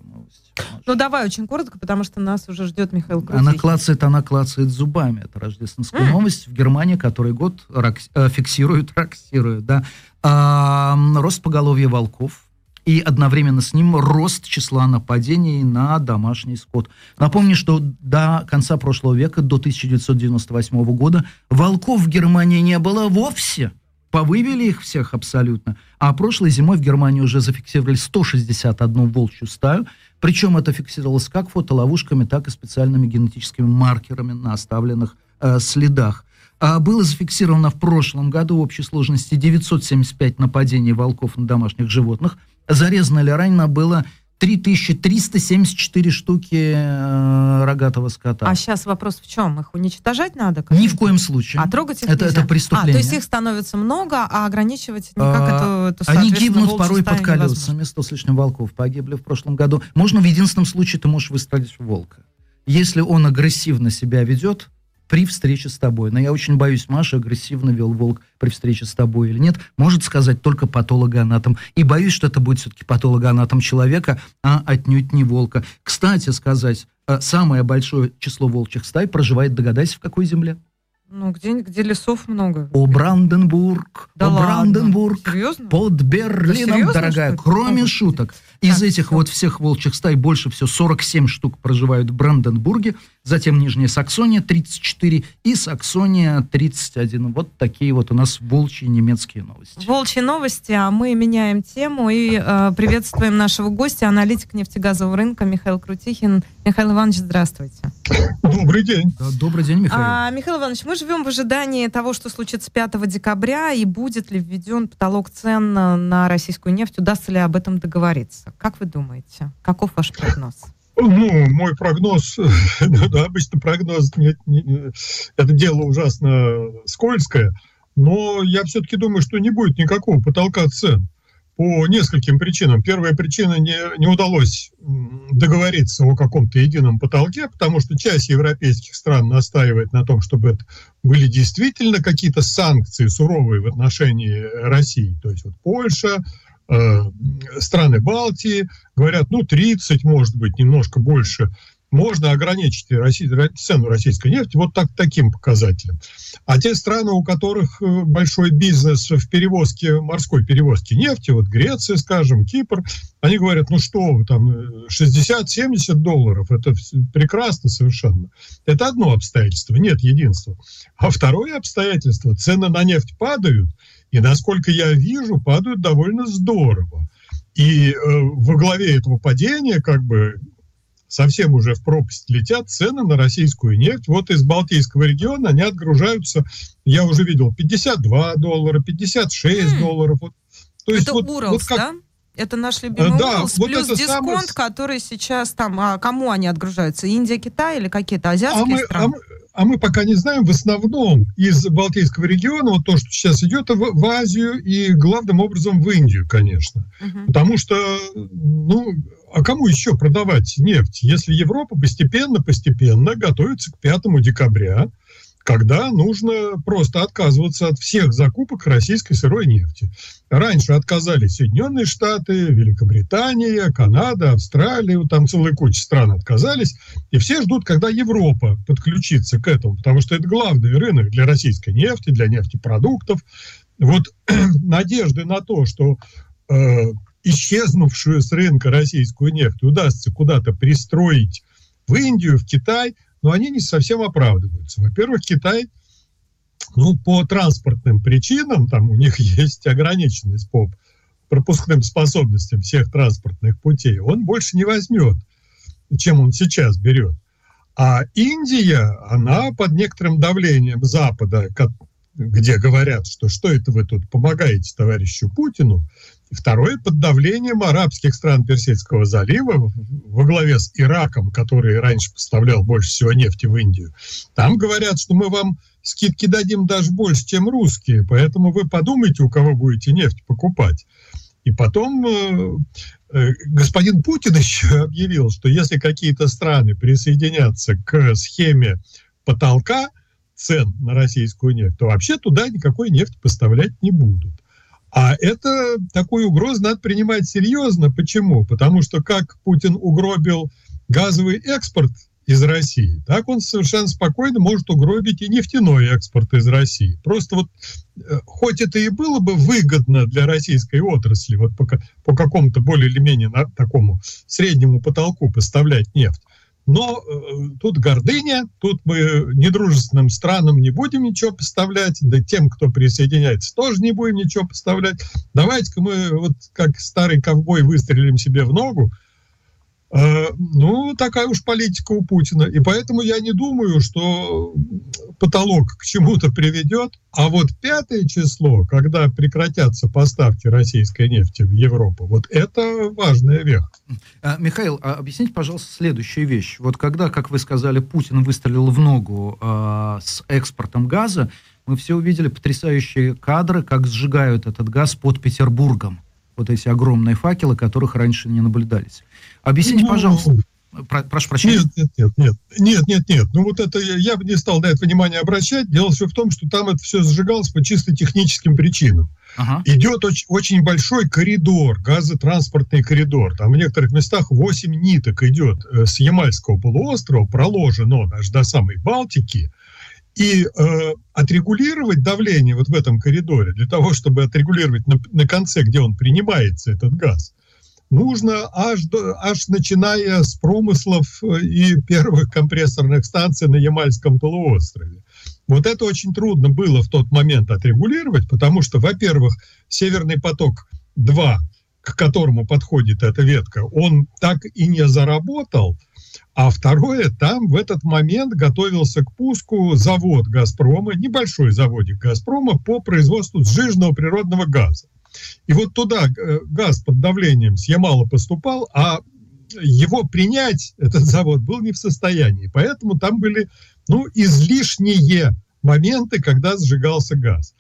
Ну давай очень коротко, потому что нас уже ждет Михаил Она Крутихин. клацает, она клацает зубами. Это рождественская новость в Германии, который год рак- э, фиксирует, *laughs* раксирует, да. А, рост поголовья волков и одновременно с ним рост числа нападений на домашний скот. Напомню, что до конца прошлого века, до 1998 года, волков в Германии не было вовсе. Повывели их всех абсолютно. А прошлой зимой в Германии уже зафиксировали 161 волчью стаю. Причем это фиксировалось как фотоловушками, так и специальными генетическими маркерами на оставленных э, следах. А было зафиксировано в прошлом году в общей сложности 975 нападений волков на домашних животных. Зарезано или ранено было 3374 штуки э, рогатого скота. А сейчас вопрос в чем? Их уничтожать надо? как-то? Ни в коем случае. А трогать их это, нельзя? это преступление. А, то есть их становится много, а ограничивать никак А, это, это Они гибнут порой под колесами. Сто с лишним волков погибли в прошлом году. Можно в единственном случае ты можешь выстрелить в волка. Если он агрессивно себя ведет при встрече с тобой. Но я очень боюсь, Маша, агрессивно вел волк при встрече с тобой или нет, может сказать только патологоанатом. И боюсь, что это будет все-таки патологоанатом человека, а отнюдь не волка. Кстати сказать, э, самое большое число волчьих стай проживает, догадайся, в какой земле? Ну, где, где лесов много. О Бранденбург, Да о ладно? Бранденбург, Серьезно? под Берлином, серьезно, дорогая. Кроме Ого. шуток. Из Так, этих всё. вот всех волчьих стай больше всего 47 штук проживают в Бранденбурге, затем Нижняя Саксония 34 и Саксония 31. Вот такие вот у нас волчьи немецкие новости. Волчьи новости, а мы меняем тему и э, приветствуем нашего гостя, аналитик нефтегазового рынка Михаил Крутихин. Михаил Иванович, здравствуйте. Добрый день. Да, Добрый день, Михаил. А, Михаил Иванович, мы живем в ожидании того, что случится 5 декабря, и будет ли введен потолок цен на российскую нефть, удастся ли об этом договориться? Как вы думаете? Каков ваш прогноз? Ну, мой прогноз, *laughs* ну, да, обычно прогноз, нет, не- это дело ужасно скользкое, но я все-таки думаю, что не будет никакого потолка цен по нескольким причинам. Первая причина, не, не удалось договориться о каком-то едином потолке, потому что часть европейских стран настаивает на том, чтобы это были действительно какие-то санкции суровые в отношении России. То есть вот Польша, страны Балтии говорят, ну, 30, может быть, немножко больше, можно ограничить Росси- ро- цену российской нефти вот так, таким показателем. А те страны, у которых э, большой бизнес в перевозке, морской перевозке нефти, вот Греция, скажем, Кипр, они говорят, ну что там, э, 60-70 долларов, это прекрасно совершенно. Это одно обстоятельство, нет единства. А второе обстоятельство, цены на нефть падают, и, насколько я вижу, падают довольно здорово. И э, во главе этого падения, как бы совсем уже в пропасть летят цены на российскую нефть. Вот из Балтийского региона они отгружаются, я уже видел, 52 доллара, 56 М. долларов. Вот. То есть это вот- Уралс, вот как- да? Это наш любимый Э, да, Уралс, вот плюс дисконт, самое- который сейчас там... А кому они отгружаются? Индия, Китай или какие-то азиатские А мы, а, страны? мы, а мы пока не знаем, в основном из Балтийского региона, вот то, что сейчас идет в, в Азию и главным образом в Индию, конечно. Мгм. Потому что, ну, а кому еще продавать нефть, если Европа постепенно-постепенно готовится к 5 декабря, когда нужно просто отказываться от всех закупок российской сырой нефти. Раньше отказались Соединенные Штаты, Великобритания, Канада, Австралия, там целая куча стран отказались, и все ждут, когда Европа подключится к этому, потому что это главный рынок для российской нефти, для нефтепродуктов. Вот *clears throat* надежды на то, что э, исчезнувшую с рынка российскую нефть удастся куда-то пристроить в Индию, в Китай – но они не совсем оправдываются. Во-первых, Китай, ну, по транспортным причинам, там у них *laughs* есть ограниченность по пропускным способностям всех транспортных путей, он больше не возьмет, чем он сейчас берет. А Индия, она под некоторым давлением Запада, где говорят, что что это вы тут помогаете товарищу Путину, Второе, под давлением арабских стран Персидского залива во главе с Ираком, который раньше поставлял больше всего нефти в Индию. Там говорят, что мы вам скидки дадим даже больше, чем русские, поэтому вы подумайте, у кого будете нефть покупать. И потом э, э, господин Путин *laughs* еще объявил, что если какие-то страны присоединятся к схеме потолка цен на российскую нефть, то вообще туда никакой нефти поставлять не будут. А это такую угрозу надо принимать серьезно. Почему? Потому что как Путин угробил газовый экспорт из России, так он совершенно спокойно может угробить и нефтяной экспорт из России. Просто вот, э, хоть это и было бы выгодно для российской отрасли, вот по, по какому-то более или менее на, такому среднему потолку поставлять нефть, но э, тут гордыня, тут мы недружественным странам не будем ничего поставлять, да тем, кто присоединяется, тоже не будем ничего поставлять. Давайте-ка мы, вот как старый ковбой, выстрелим себе в ногу, Э, ну, такая уж политика у Путина. И поэтому я не думаю, что потолок к чему-то приведет. А вот пятое число, когда прекратятся поставки российской нефти в Европу, вот это важная веха. А, Михаил, а объясните, пожалуйста, следующую вещь. Вот когда, как вы сказали, Путин выстрелил в ногу э, с экспортом газа, мы все увидели потрясающие кадры, как сжигают этот газ под Петербургом. Вот эти огромные факелы, которых раньше не наблюдались. Объясните, ну, пожалуйста. Про, прошу прощения. Нет, нет, нет, нет, нет, нет, нет. Ну вот это я бы не стал на это внимание обращать. Дело все в том, что там это все сжигалось по чисто техническим причинам. Ага. Идет очень, очень большой коридор, газотранспортный коридор. Там в некоторых местах 8 ниток идет э, с Ямальского полуострова, проложено аж до самой Балтики. И э, отрегулировать давление вот в этом коридоре, для того, чтобы отрегулировать на, на конце, где он принимается, этот газ, нужно аж, до, аж начиная с промыслов э, и первых компрессорных станций на Ямальском полуострове. Вот это очень трудно было в тот момент отрегулировать, потому что, во-первых, Северный поток-2, к которому подходит эта ветка, он так и не заработал, а второе, там в этот момент готовился к пуску завод «Газпрома», небольшой заводик «Газпрома» по производству сжиженного природного газа. И вот туда э, газ под давлением с Ямала поступал, а его принять, *laughs* этот завод, был не в состоянии. Поэтому там были ну, излишние моменты, когда сжигался газ.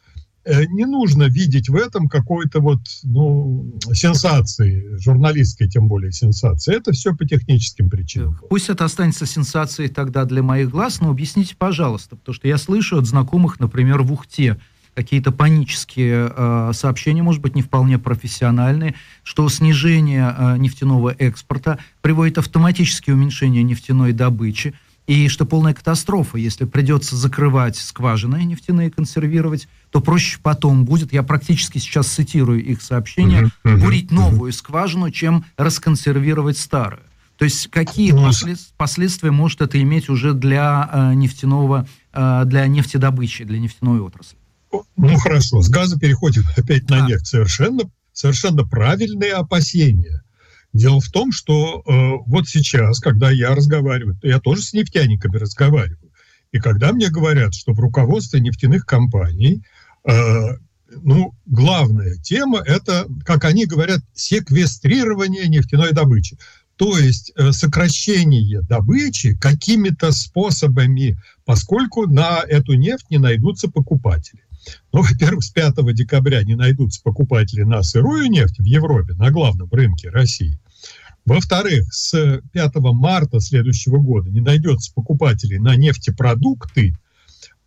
Э, не нужно видеть в этом какой-то вот, ну, сенсации, журналистской тем более сенсации. Это все по техническим причинам. Пусть это останется сенсацией тогда для моих глаз, но объясните, пожалуйста, потому что я слышу от знакомых, например, в Ухте, какие-то панические э, сообщения, может быть, не вполне профессиональные, что снижение э, нефтяного экспорта приводит автоматически уменьшение нефтяной добычи, и что полная катастрофа, если придется закрывать скважины нефтяные, консервировать, то проще потом будет, я практически сейчас цитирую их сообщение, бурить новую скважину, чем расконсервировать старую. То есть какие ну, последствия может это иметь уже для э, нефтяного, э, для нефтедобычи, для нефтяной отрасли? Ну хорошо, с газа переходим опять на нефть. Совершенно, совершенно правильные опасения. Дело в том, что э, вот сейчас, когда я разговариваю, я тоже с нефтяниками разговариваю, и когда мне говорят, что в руководстве нефтяных компаний, э, ну, главная тема – это, как они говорят, секвестрирование нефтяной добычи. То есть э, сокращение добычи какими-то способами, поскольку на эту нефть не найдутся покупатели. Ну, во-первых, с 5 декабря не найдутся покупатели на сырую нефть в Европе, на главном рынке России. Во-вторых, с 5 марта следующего года не найдется покупателей на нефтепродукты,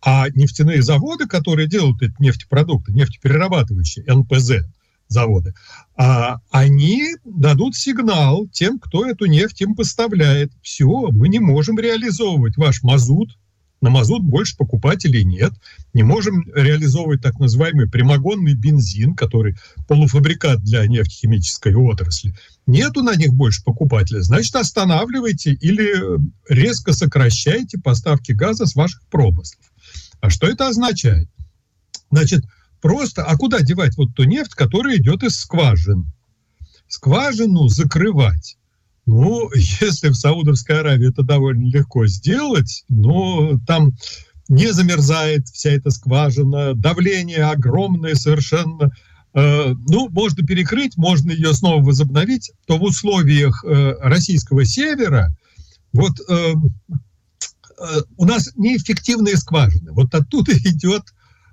А нефтяные заводы, которые делают эти нефтепродукты, нефтеперерабатывающие, НПЗ заводы, а, они дадут сигнал тем, кто эту нефть им поставляет. Все, мы не можем реализовывать ваш мазут, на мазут больше покупателей нет. Не можем реализовывать так называемый прямогонный бензин, который полуфабрикат для нефтехимической отрасли. Нету на них больше покупателей. Значит, останавливайте или резко сокращайте поставки газа с ваших промыслов. А что это означает? Значит, просто, а куда девать вот ту нефть, которая идет из скважин? Скважину закрывать. Ну, если в Саудовской Аравии это довольно легко сделать, но там не замерзает вся эта скважина, давление огромное совершенно. Э, ну, можно перекрыть, можно ее снова возобновить, то в условиях э, российского севера вот э, у нас неэффективные скважины. Вот оттуда *laughs* идет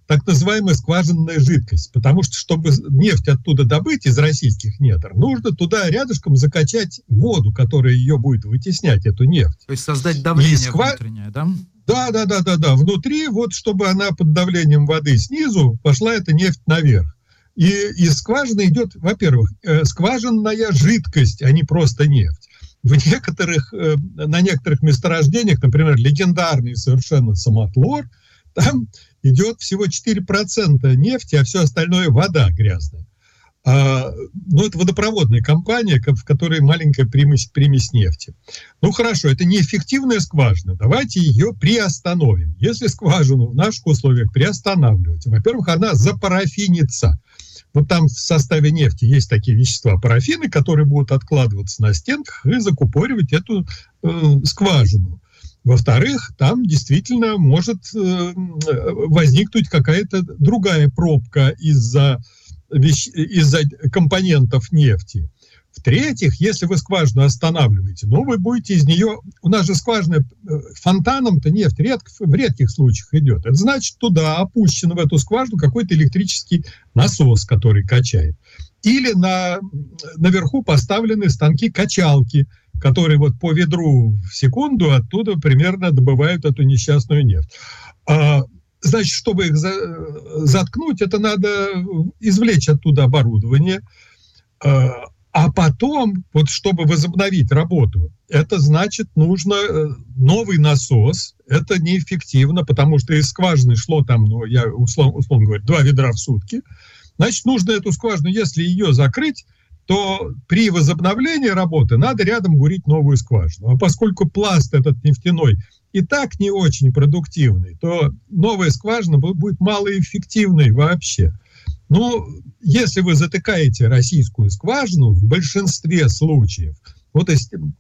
так называемая скважинная жидкость. Потому что, чтобы нефть оттуда добыть из российских недр, нужно туда рядышком закачать воду, которая ее будет вытеснять, эту нефть. То есть создать давление сква... внутреннее, да? Да, да, да, да, да. Внутри, вот чтобы она под давлением воды снизу пошла эта нефть наверх. И из скважины идет, во-первых, э, скважинная жидкость, а не просто нефть. В некоторых, э, на некоторых месторождениях, например, легендарный совершенно самотлор, там идет всего 4% нефти, а все остальное вода грязная. А, ну, это водопроводная компания, в которой маленькая примесь, примесь нефти. Ну, хорошо, это неэффективная скважина. Давайте ее приостановим. Если скважину в наших условиях приостанавливать, во-первых, она запарафинится. Вот там в составе нефти есть такие вещества, парафины, которые будут откладываться на стенках и закупоривать эту э, скважину. Во-вторых, там действительно может э, возникнуть какая-то другая пробка из-за из-за компонентов нефти. В-третьих, если вы скважину останавливаете, ну, вы будете из нее... У нас же скважина э, фонтаном-то нефть редко, в редких случаях идет. Это значит, туда опущен в эту скважину какой-то электрический насос, который качает. Или на, наверху поставлены станки-качалки, которые вот по ведру в секунду оттуда примерно добывают эту несчастную нефть. А, значит, чтобы их за, заткнуть, это надо извлечь оттуда оборудование, а, а потом, вот чтобы возобновить работу, это значит, нужно э, новый насос. Это неэффективно, потому что из скважины шло там, ну, я условно, условно говоря, два ведра в сутки. Значит, нужно эту скважину, если ее закрыть, то при возобновлении работы надо рядом гурить новую скважину. А поскольку пласт этот нефтяной и так не очень продуктивный, то новая скважина будет малоэффективной вообще. Ну, если вы затыкаете российскую скважину, в большинстве случаев, вот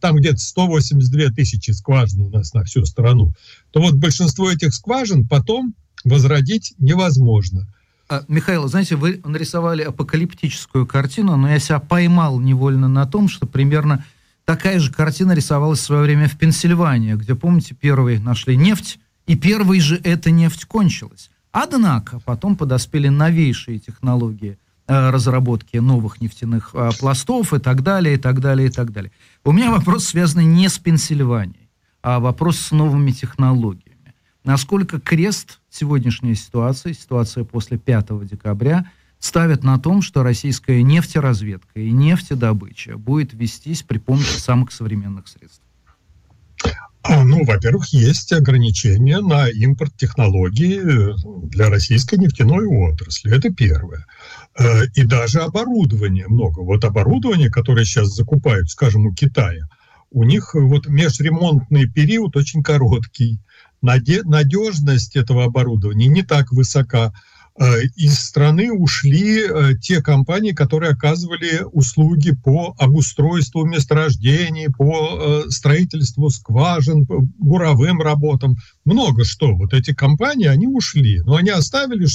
там где-то 182 тысячи скважин у нас на всю страну, то вот большинство этих скважин потом возродить невозможно. А, Михаил, знаете, вы нарисовали апокалиптическую картину, но я себя поймал невольно на том, что примерно такая же картина рисовалась в свое время в Пенсильвании, где, помните, первые нашли нефть, и первой же эта нефть кончилась. Однако потом подоспели новейшие технологии э, разработки новых нефтяных э, пластов и так далее, и так далее, и так далее. У меня вопрос связанный не с Пенсильванией, а вопрос с новыми технологиями. Насколько крест сегодняшняя ситуация, ситуация после 5 декабря, ставит на том, что российская нефтеразведка и нефтедобыча будет вестись при помощи самых современных средств? А, ну, во-первых, есть ограничения на импорт технологий э, для российской нефтяной отрасли. Это первое. Э, и даже оборудование много. Вот оборудование, которое сейчас закупают, скажем, у Китая, у них вот межремонтный период очень короткий надежность этого оборудования не так высока. Э, из страны ушли э, те компании, которые оказывали услуги по обустройству месторождений, по э, строительству скважин, по буровым работам. Много что. Вот эти компании, они ушли. Но они оставили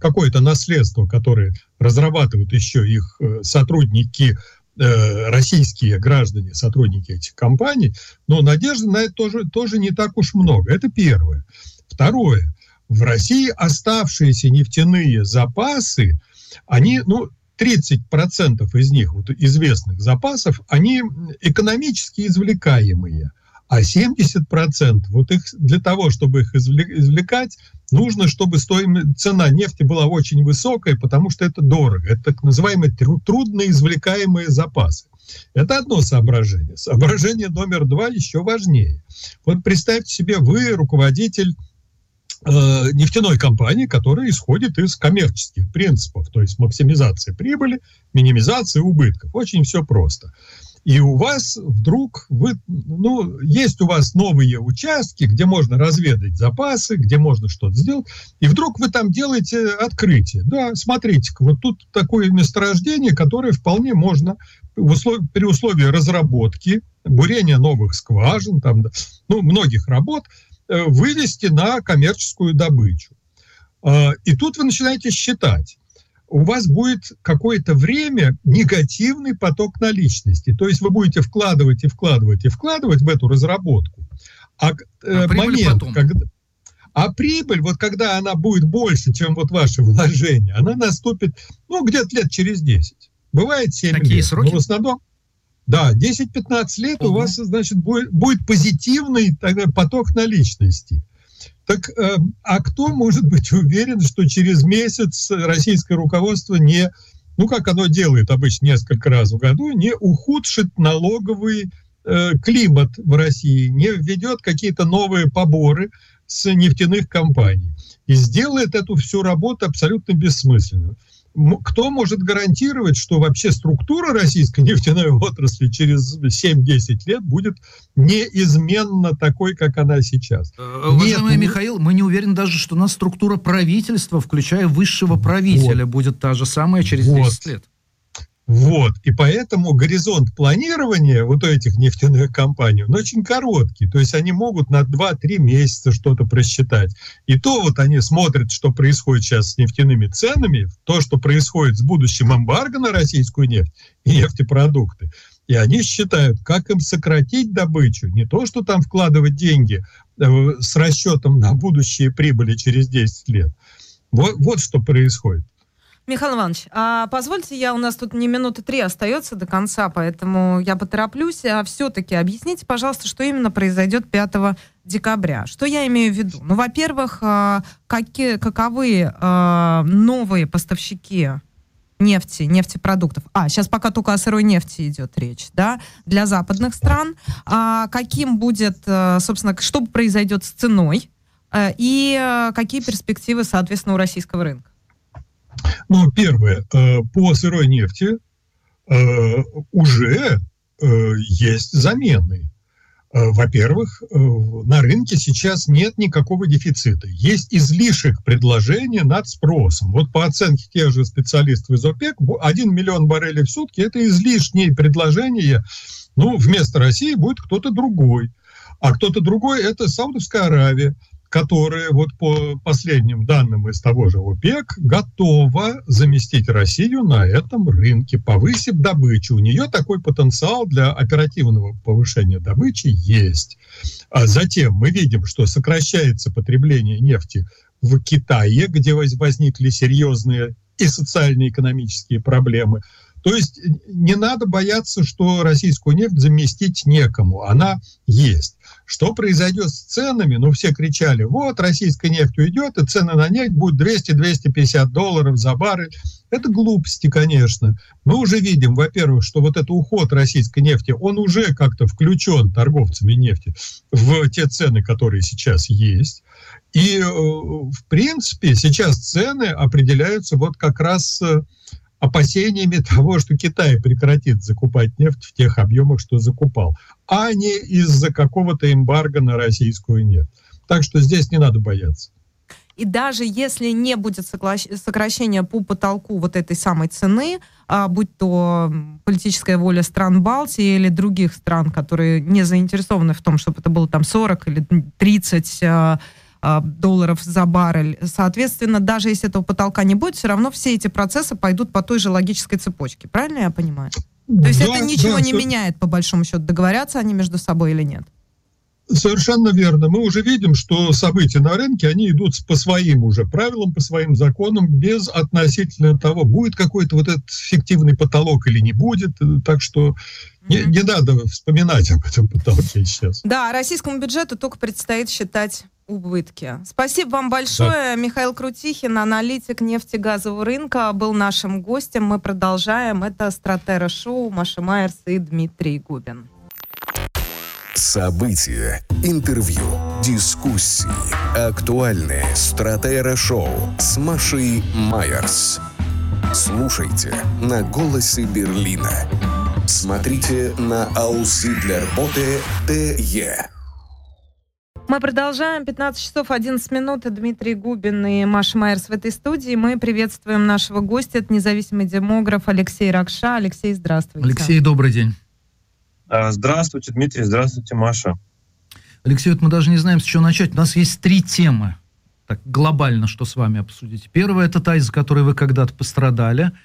какое-то наследство, которое разрабатывают еще их сотрудники российские граждане, сотрудники этих компаний, но надежды на это тоже, тоже не так уж много. Это первое. Второе. В России оставшиеся нефтяные запасы, они, ну, 30% из них, вот известных запасов, они экономически извлекаемые. А 70% вот их для того, чтобы их извлекать, нужно, чтобы стоимость, цена нефти была очень высокая, потому что это дорого. Это так называемые трудно извлекаемые запасы. Это одно соображение. Соображение номер два еще важнее. Вот представьте себе, вы руководитель э, нефтяной компании, которая исходит из коммерческих принципов, то есть максимизация прибыли, минимизация убытков. Очень все просто и у вас вдруг, вы, ну, есть у вас новые участки, где можно разведать запасы, где можно что-то сделать, и вдруг вы там делаете открытие. Да, смотрите-ка, вот тут такое месторождение, которое вполне можно в услов... при условии разработки, бурения новых скважин, там, ну, многих работ, э, вывести на коммерческую добычу. А, и тут вы начинаете считать, у вас будет какое-то время негативный поток наличности. То есть вы будете вкладывать и вкладывать и вкладывать в эту разработку. А, э, а момент, когда... А прибыль, вот когда она будет больше, чем вот ваши вложения, она наступит, ну, где-то лет через 10. Бывает 7 Такие лет. сроки? Но в основном, да, 10-15 лет угу. у вас, значит, будет, будет позитивный тогда поток наличности. Так, э, а кто может быть *laughs* уверен, что через месяц российское руководство не, ну как оно делает обычно несколько раз в году, не ухудшит налоговый э, климат в России, не введет какие-то новые поборы с нефтяных компаний и сделает эту всю работу абсолютно бессмысленную кто может гарантировать, что вообще структура российской нефтяной отрасли через 7-10 лет будет неизменно такой, как она сейчас? Э, уважаемый Нет, Михаил, мы не уверены даже, что у нас структура правительства, включая высшего правителя, вот. будет та же самая через вот. 10 лет. Вот. И поэтому горизонт планирования вот этих нефтяных компаний, он очень короткий. То есть они могут на 2-3 месяца что-то просчитать. И то вот они смотрят, что происходит сейчас с нефтяными ценами, то, что происходит с будущим эмбарго на российскую нефть и нефтепродукты. И они считают, как им сократить добычу. Не то, что там вкладывать деньги э, с расчетом на будущие прибыли через 10 лет. Вот, вот что происходит. Михаил Иванович, а позвольте, я у нас тут не минуты три остается до конца, поэтому я потороплюсь. А все-таки объясните, пожалуйста, что именно произойдет 5 декабря. Что я имею в виду? Ну, во-первых, а, какие, каковы а, новые поставщики нефти, нефтепродуктов. А, сейчас пока только о сырой нефти идет речь, да, для западных стран. А каким будет, а, собственно, что произойдет с ценой и какие перспективы, соответственно, у российского рынка? Ну, первое, э, по сырой нефти э, уже э, есть замены. Во-первых, на рынке сейчас нет никакого дефицита. Есть излишек предложения над спросом. Вот по оценке тех же специалистов из ОПЕК, 1 миллион баррелей в сутки – это излишнее предложение. Ну, вместо России будет кто-то другой. А кто-то другой – это Саудовская Аравия которая, вот по последним данным из того же ОПЕК, готова заместить Россию на этом рынке, повысив добычу. У нее такой потенциал для оперативного повышения добычи есть. А затем мы видим, что сокращается потребление нефти в Китае, где возникли серьезные и социально-экономические проблемы. То есть не надо бояться, что российскую нефть заместить некому. Она есть. Что произойдет с ценами? Ну, все кричали, вот, российская нефть уйдет, и цены на нефть будут 200-250 долларов за баррель. Это глупости, конечно. Мы уже видим, во-первых, что вот этот уход российской нефти, он уже как-то включен торговцами нефти в те цены, которые сейчас есть. И, э, в принципе, сейчас цены определяются вот как раз э, опасениями того, что Китай прекратит закупать нефть в тех объемах, что закупал, а не из-за какого-то эмбарго на российскую нефть. Так что здесь не надо бояться. И даже если не будет сокращения по потолку вот этой самой цены, а, будь то политическая воля стран Балтии или других стран, которые не заинтересованы в том, чтобы это было там 40 или 30 а, долларов за баррель. Соответственно, даже если этого потолка не будет, все равно все эти процессы пойдут по той же логической цепочке. Правильно я понимаю? То есть да, это ничего да, не все... меняет, по большому счету, договорятся они между собой или нет? Совершенно верно. Мы уже видим, что события на рынке, они идут по своим уже правилам, по своим законам, без относительно того, будет какой-то вот этот фиктивный потолок или не будет. Так что не, не надо вспоминать об этом потолке сейчас. Да, российскому бюджету только предстоит считать убытки. Спасибо вам большое. Да. Михаил Крутихин, аналитик нефтегазового рынка, был нашим гостем. Мы продолжаем. Это Стратера Шоу, Маша Майерс и Дмитрий Губин. События, интервью, дискуссии, актуальные Стратера Шоу с Машей Майерс. Слушайте на «Голосе Берлина». Смотрите на «Аусы для работы ТЕ». Мы продолжаем. 15 часов 11 минут. Дмитрий Губин и Маша Майерс в этой студии. Мы приветствуем нашего гостя, это независимый демограф Алексей Ракша. Алексей, здравствуйте. Алексей, добрый день. А, здравствуйте, Дмитрий. Здравствуйте, Маша. Алексей, вот мы даже не знаем, с чего начать. У нас есть три темы. Так, глобально, что с вами обсудить. Первая, это та, из-за которой вы когда-то пострадали –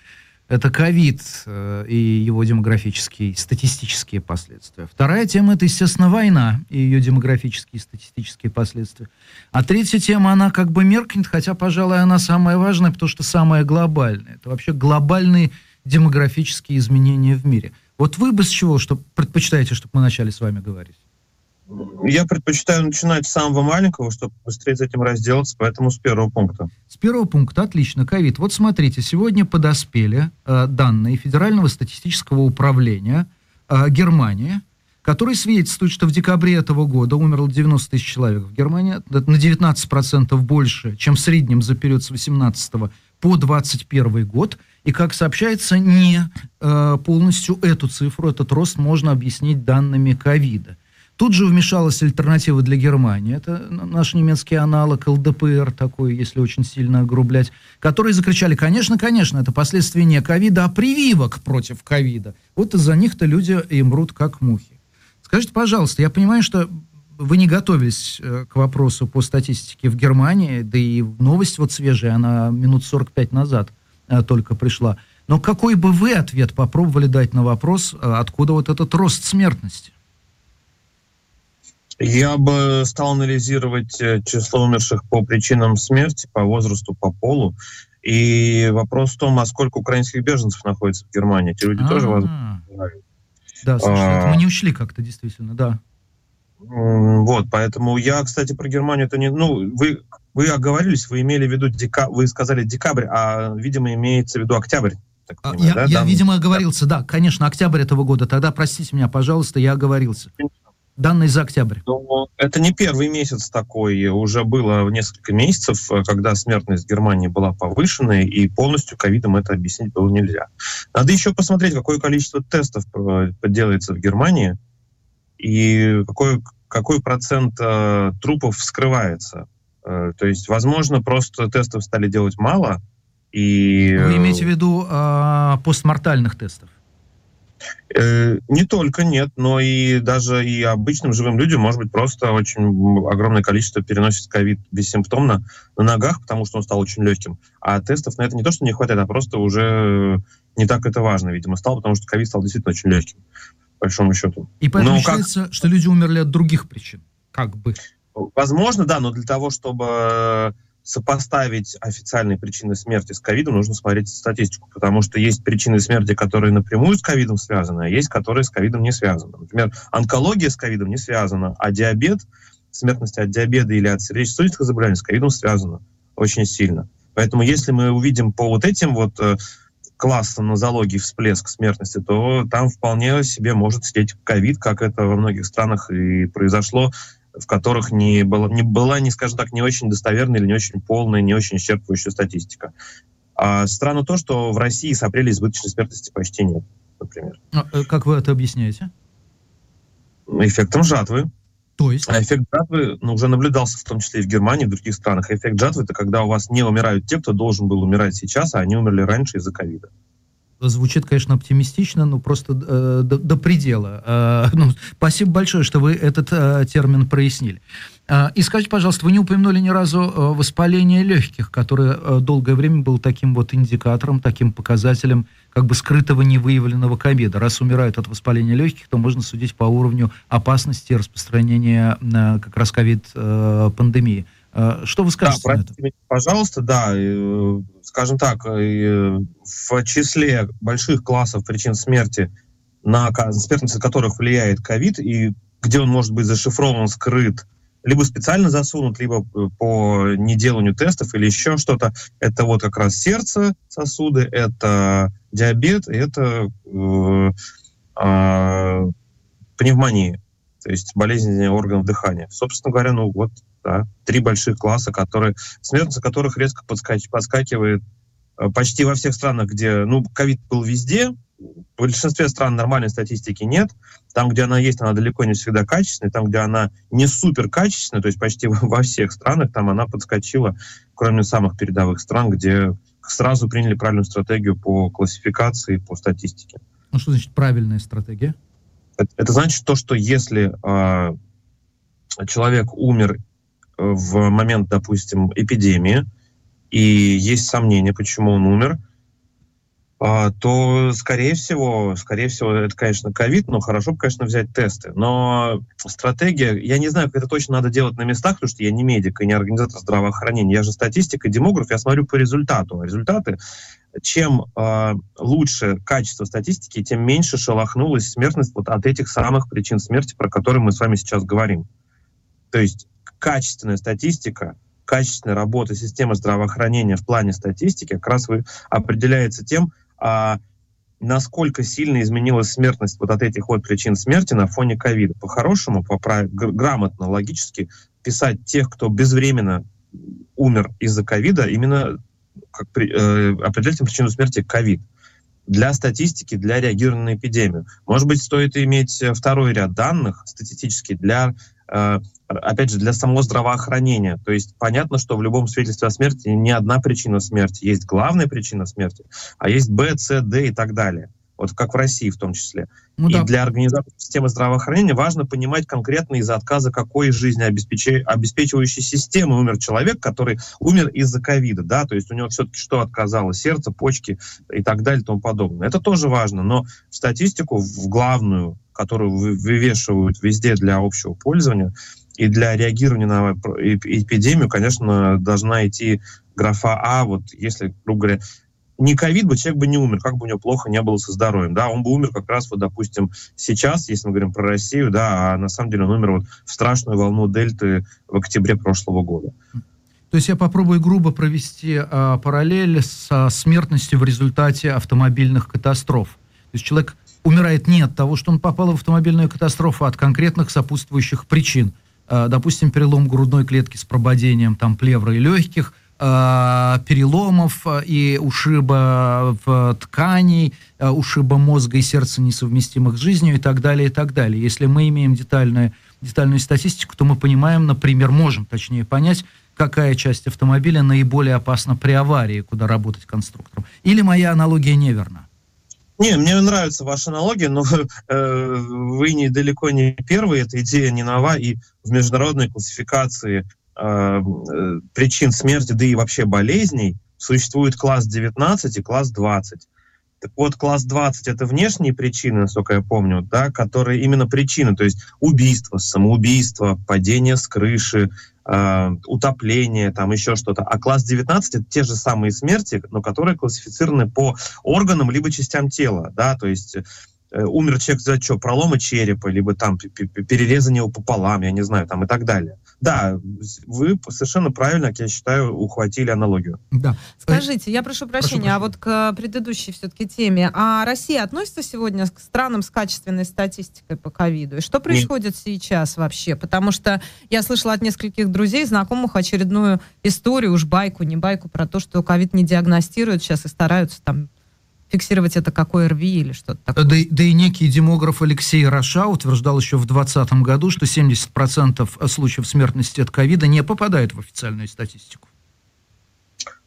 это ковид э, и его демографические, статистические последствия. Вторая тема – это, естественно, война и ее демографические и статистические последствия. А третья тема, она как бы меркнет, хотя, пожалуй, она самая важная, потому что самая глобальная. Это вообще глобальные демографические изменения в мире. Вот вы бы с чего что предпочитаете, чтобы мы начали с вами говорить? Я предпочитаю начинать с самого маленького, чтобы быстрее с этим разделаться, поэтому с первого пункта. С первого пункта, отлично, ковид. Вот смотрите, сегодня подоспели э, данные Федерального статистического управления э, Германии, которые свидетельствуют, что в декабре этого года умерло 90 тысяч человек в Германии, на 19% больше, чем в среднем за период с 18 по 21 год. И, как сообщается, не э, полностью эту цифру, этот рост можно объяснить данными ковида. Тут же вмешалась альтернатива для Германии. Это наш немецкий аналог ЛДПР такой, если очень сильно огрублять, которые закричали, конечно, конечно, это последствия не ковида, а прививок против ковида. Вот из-за них-то люди и мрут как мухи. Скажите, пожалуйста, я понимаю, что вы не готовились э, к вопросу по статистике в Германии, да и новость вот свежая, она минут 45 назад э, только пришла. Но какой бы вы ответ попробовали дать на вопрос, э, откуда вот этот рост смертности? Я бы стал анализировать э, число умерших по причинам смерти, по возрасту, по полу. И вопрос в том, а сколько украинских беженцев находится в Германии. Эти люди тоже возможно. Да, слушай, мы не ушли как-то, действительно, да. Вот, поэтому я, кстати, про Германию это не... Ну, вы, вы оговорились, вы имели в виду, дека, вы сказали декабрь, а, видимо, имеется в виду октябрь. Так а, понимаю, я, да? я, видимо, оговорился, да, конечно, октябрь этого года. Тогда простите меня, пожалуйста, я оговорился. Данные за октябрь. Ну, это не первый месяц такой. Уже было несколько месяцев, э, когда смертность в Германии была повышенная, и полностью ковидом это объяснить было нельзя. Надо еще посмотреть, какое количество тестов э, делается в Германии, и какой, какой процент э, трупов вскрывается. Э, то есть, возможно, просто тестов стали делать мало, и... Вы имеете в виду э, постмортальных тестов? Э, не только нет, но и даже и обычным живым людям, может быть, просто очень огромное количество переносит ковид бессимптомно на ногах, потому что он стал очень легким. А тестов на это не то, что не хватает, а просто уже не так это важно, видимо, стало, потому что ковид стал действительно очень легким, по большому счету. И поэтому но считается, как... что люди умерли от других причин, как бы. Возможно, да, но для того, чтобы сопоставить официальные причины смерти с ковидом, нужно смотреть статистику, потому что есть причины смерти, которые напрямую с ковидом связаны, а есть, которые с ковидом не связаны. Например, онкология с ковидом не связана, а диабет, смертность от диабета или от сердечно-сосудистых заболеваний с ковидом связана очень сильно. Поэтому если мы увидим по вот этим вот э, классам нозологии всплеск смертности, то там вполне себе может сидеть ковид, как это во многих странах и произошло в которых не, было, не была, не скажем так, не очень достоверная или не очень полная, не очень исчерпывающая статистика. А странно то, что в России с апреля избыточной смертности почти нет, например. А, э, как вы это объясняете? Эффектом жатвы. То есть? А эффект жатвы ну, уже наблюдался в том числе и в Германии, и в других странах. Эффект жатвы — это когда у вас не умирают те, кто должен был умирать сейчас, а они умерли раньше из-за ковида. Звучит, конечно, оптимистично, но просто э, до, до предела. Э, *laughs* ну, спасибо большое, что вы этот э, термин прояснили. Э, и скажите, пожалуйста, вы не упомянули ни разу э, воспаление легких, которое э, долгое время было таким вот индикатором, таким показателем, как бы скрытого невыявленного ковида. Раз умирают от воспаления легких, то можно судить по уровню опасности распространения э, как раз ковид-пандемии. Э, что вы скажете да, это? Меня, пожалуйста, да. Э, скажем так, э, в числе больших классов причин смерти, на смертность которых влияет ковид, и где он может быть зашифрован, скрыт, либо специально засунут, либо по неделанию тестов или еще что-то. Это вот как раз сердце, сосуды, это диабет, это э, э, пневмония, то есть болезнь органов дыхания. Собственно говоря, ну вот, да, три больших класса, которые, смертность которых резко подскач, подскакивает э, почти во всех странах, где, ну, ковид был везде, в большинстве стран нормальной статистики нет. Там, где она есть, она далеко не всегда качественная. Там, где она не супер качественная, то есть почти *laughs* во всех странах, там она подскочила, кроме самых передовых стран, где сразу приняли правильную стратегию по классификации, по статистике. Ну что значит правильная стратегия? Это, это значит то, что если э, человек умер в момент, допустим, эпидемии, и есть сомнения, почему он умер, а, то, скорее всего, скорее всего, это, конечно, ковид, но хорошо бы, конечно, взять тесты. Но стратегия, я не знаю, как это точно надо делать на местах, потому что я не медик и не организатор здравоохранения. Я же статистик и демограф, я смотрю по результату. Результаты, чем э, лучше качество статистики, тем меньше шелохнулась смертность вот от этих самых причин смерти, про которые мы с вами сейчас говорим. То есть качественная статистика, качественная работа системы здравоохранения в плане статистики как раз вы определяется тем, а, насколько сильно изменилась смертность вот от этих вот причин смерти на фоне ковида. По-хорошему, по грамотно, логически писать тех, кто безвременно умер из-за ковида, именно как при, э, определять причину смерти ковид для статистики, для реагирования на эпидемию. Может быть, стоит иметь второй ряд данных статистический для Э, опять же, для самого здравоохранения. То есть понятно, что в любом свидетельстве о смерти не одна причина смерти. Есть главная причина смерти, а есть Б, С, Д и так далее. Вот как в России в том числе. Ну, и да. для организации системы здравоохранения важно понимать конкретно из-за отказа какой жизнеобеспечивающей системы умер человек, который умер из-за ковида, да, то есть у него все-таки что отказало? Сердце, почки и так далее и тому подобное. Это тоже важно, но статистику, в главную, которую вывешивают везде для общего пользования, и для реагирования на эпидемию, конечно, должна идти графа А, вот если, грубо говоря, не ковид бы, человек бы не умер, как бы у него плохо не было со здоровьем, да, он бы умер как раз вот, допустим, сейчас, если мы говорим про Россию, да, а на самом деле он умер вот в страшную волну дельты в октябре прошлого года. То есть я попробую грубо провести а, параллель со смертностью в результате автомобильных катастроф. То есть человек умирает не от того, что он попал в автомобильную катастрофу, а от конкретных сопутствующих причин. А, допустим, перелом грудной клетки с прободением там плевры и легких – Э, переломов э, и ушиба в тканей, э, ушиба мозга и сердца, несовместимых с жизнью и так далее, и так далее. Если мы имеем детальную, детальную статистику, то мы понимаем, например, можем точнее понять, какая часть автомобиля наиболее опасна при аварии, куда работать конструктором. Или моя аналогия неверна? Не, мне нравится ваша аналогия, но *laughs* э, вы не далеко не первый, эта идея не нова, и в международной классификации Э, причин смерти, да и вообще болезней, существует класс 19 и класс 20. Так вот, класс 20 — это внешние причины, насколько я помню, да, которые именно причины, то есть убийство, самоубийство, падение с крыши, э, утопление, там еще что-то. А класс 19 — это те же самые смерти, но которые классифицированы по органам либо частям тела, да, то есть э, умер человек за что, пролома черепа, либо там перерезание его пополам, я не знаю, там и так далее. Да, вы совершенно правильно, как я считаю, ухватили аналогию. Да. Скажите, я прошу прощения, прошу а вот к предыдущей все-таки теме. А Россия относится сегодня к странам с качественной статистикой по ковиду? И что происходит Нет. сейчас вообще? Потому что я слышала от нескольких друзей, знакомых очередную историю, уж байку, не байку, про то, что ковид не диагностируют сейчас и стараются там фиксировать это как ОРВИ или что-то такое. Да, да и некий демограф Алексей Раша утверждал еще в 2020 году, что 70% случаев смертности от ковида не попадают в официальную статистику.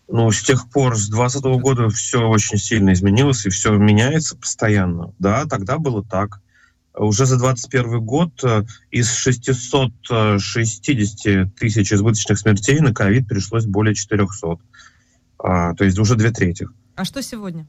Ну, с тех пор, с 2020 года все очень сильно изменилось, и все меняется постоянно. Да, тогда было так. Уже за 2021 год э, из 660 тысяч избыточных смертей на ковид пришлось более 400. А, то есть уже две трети. А что сегодня?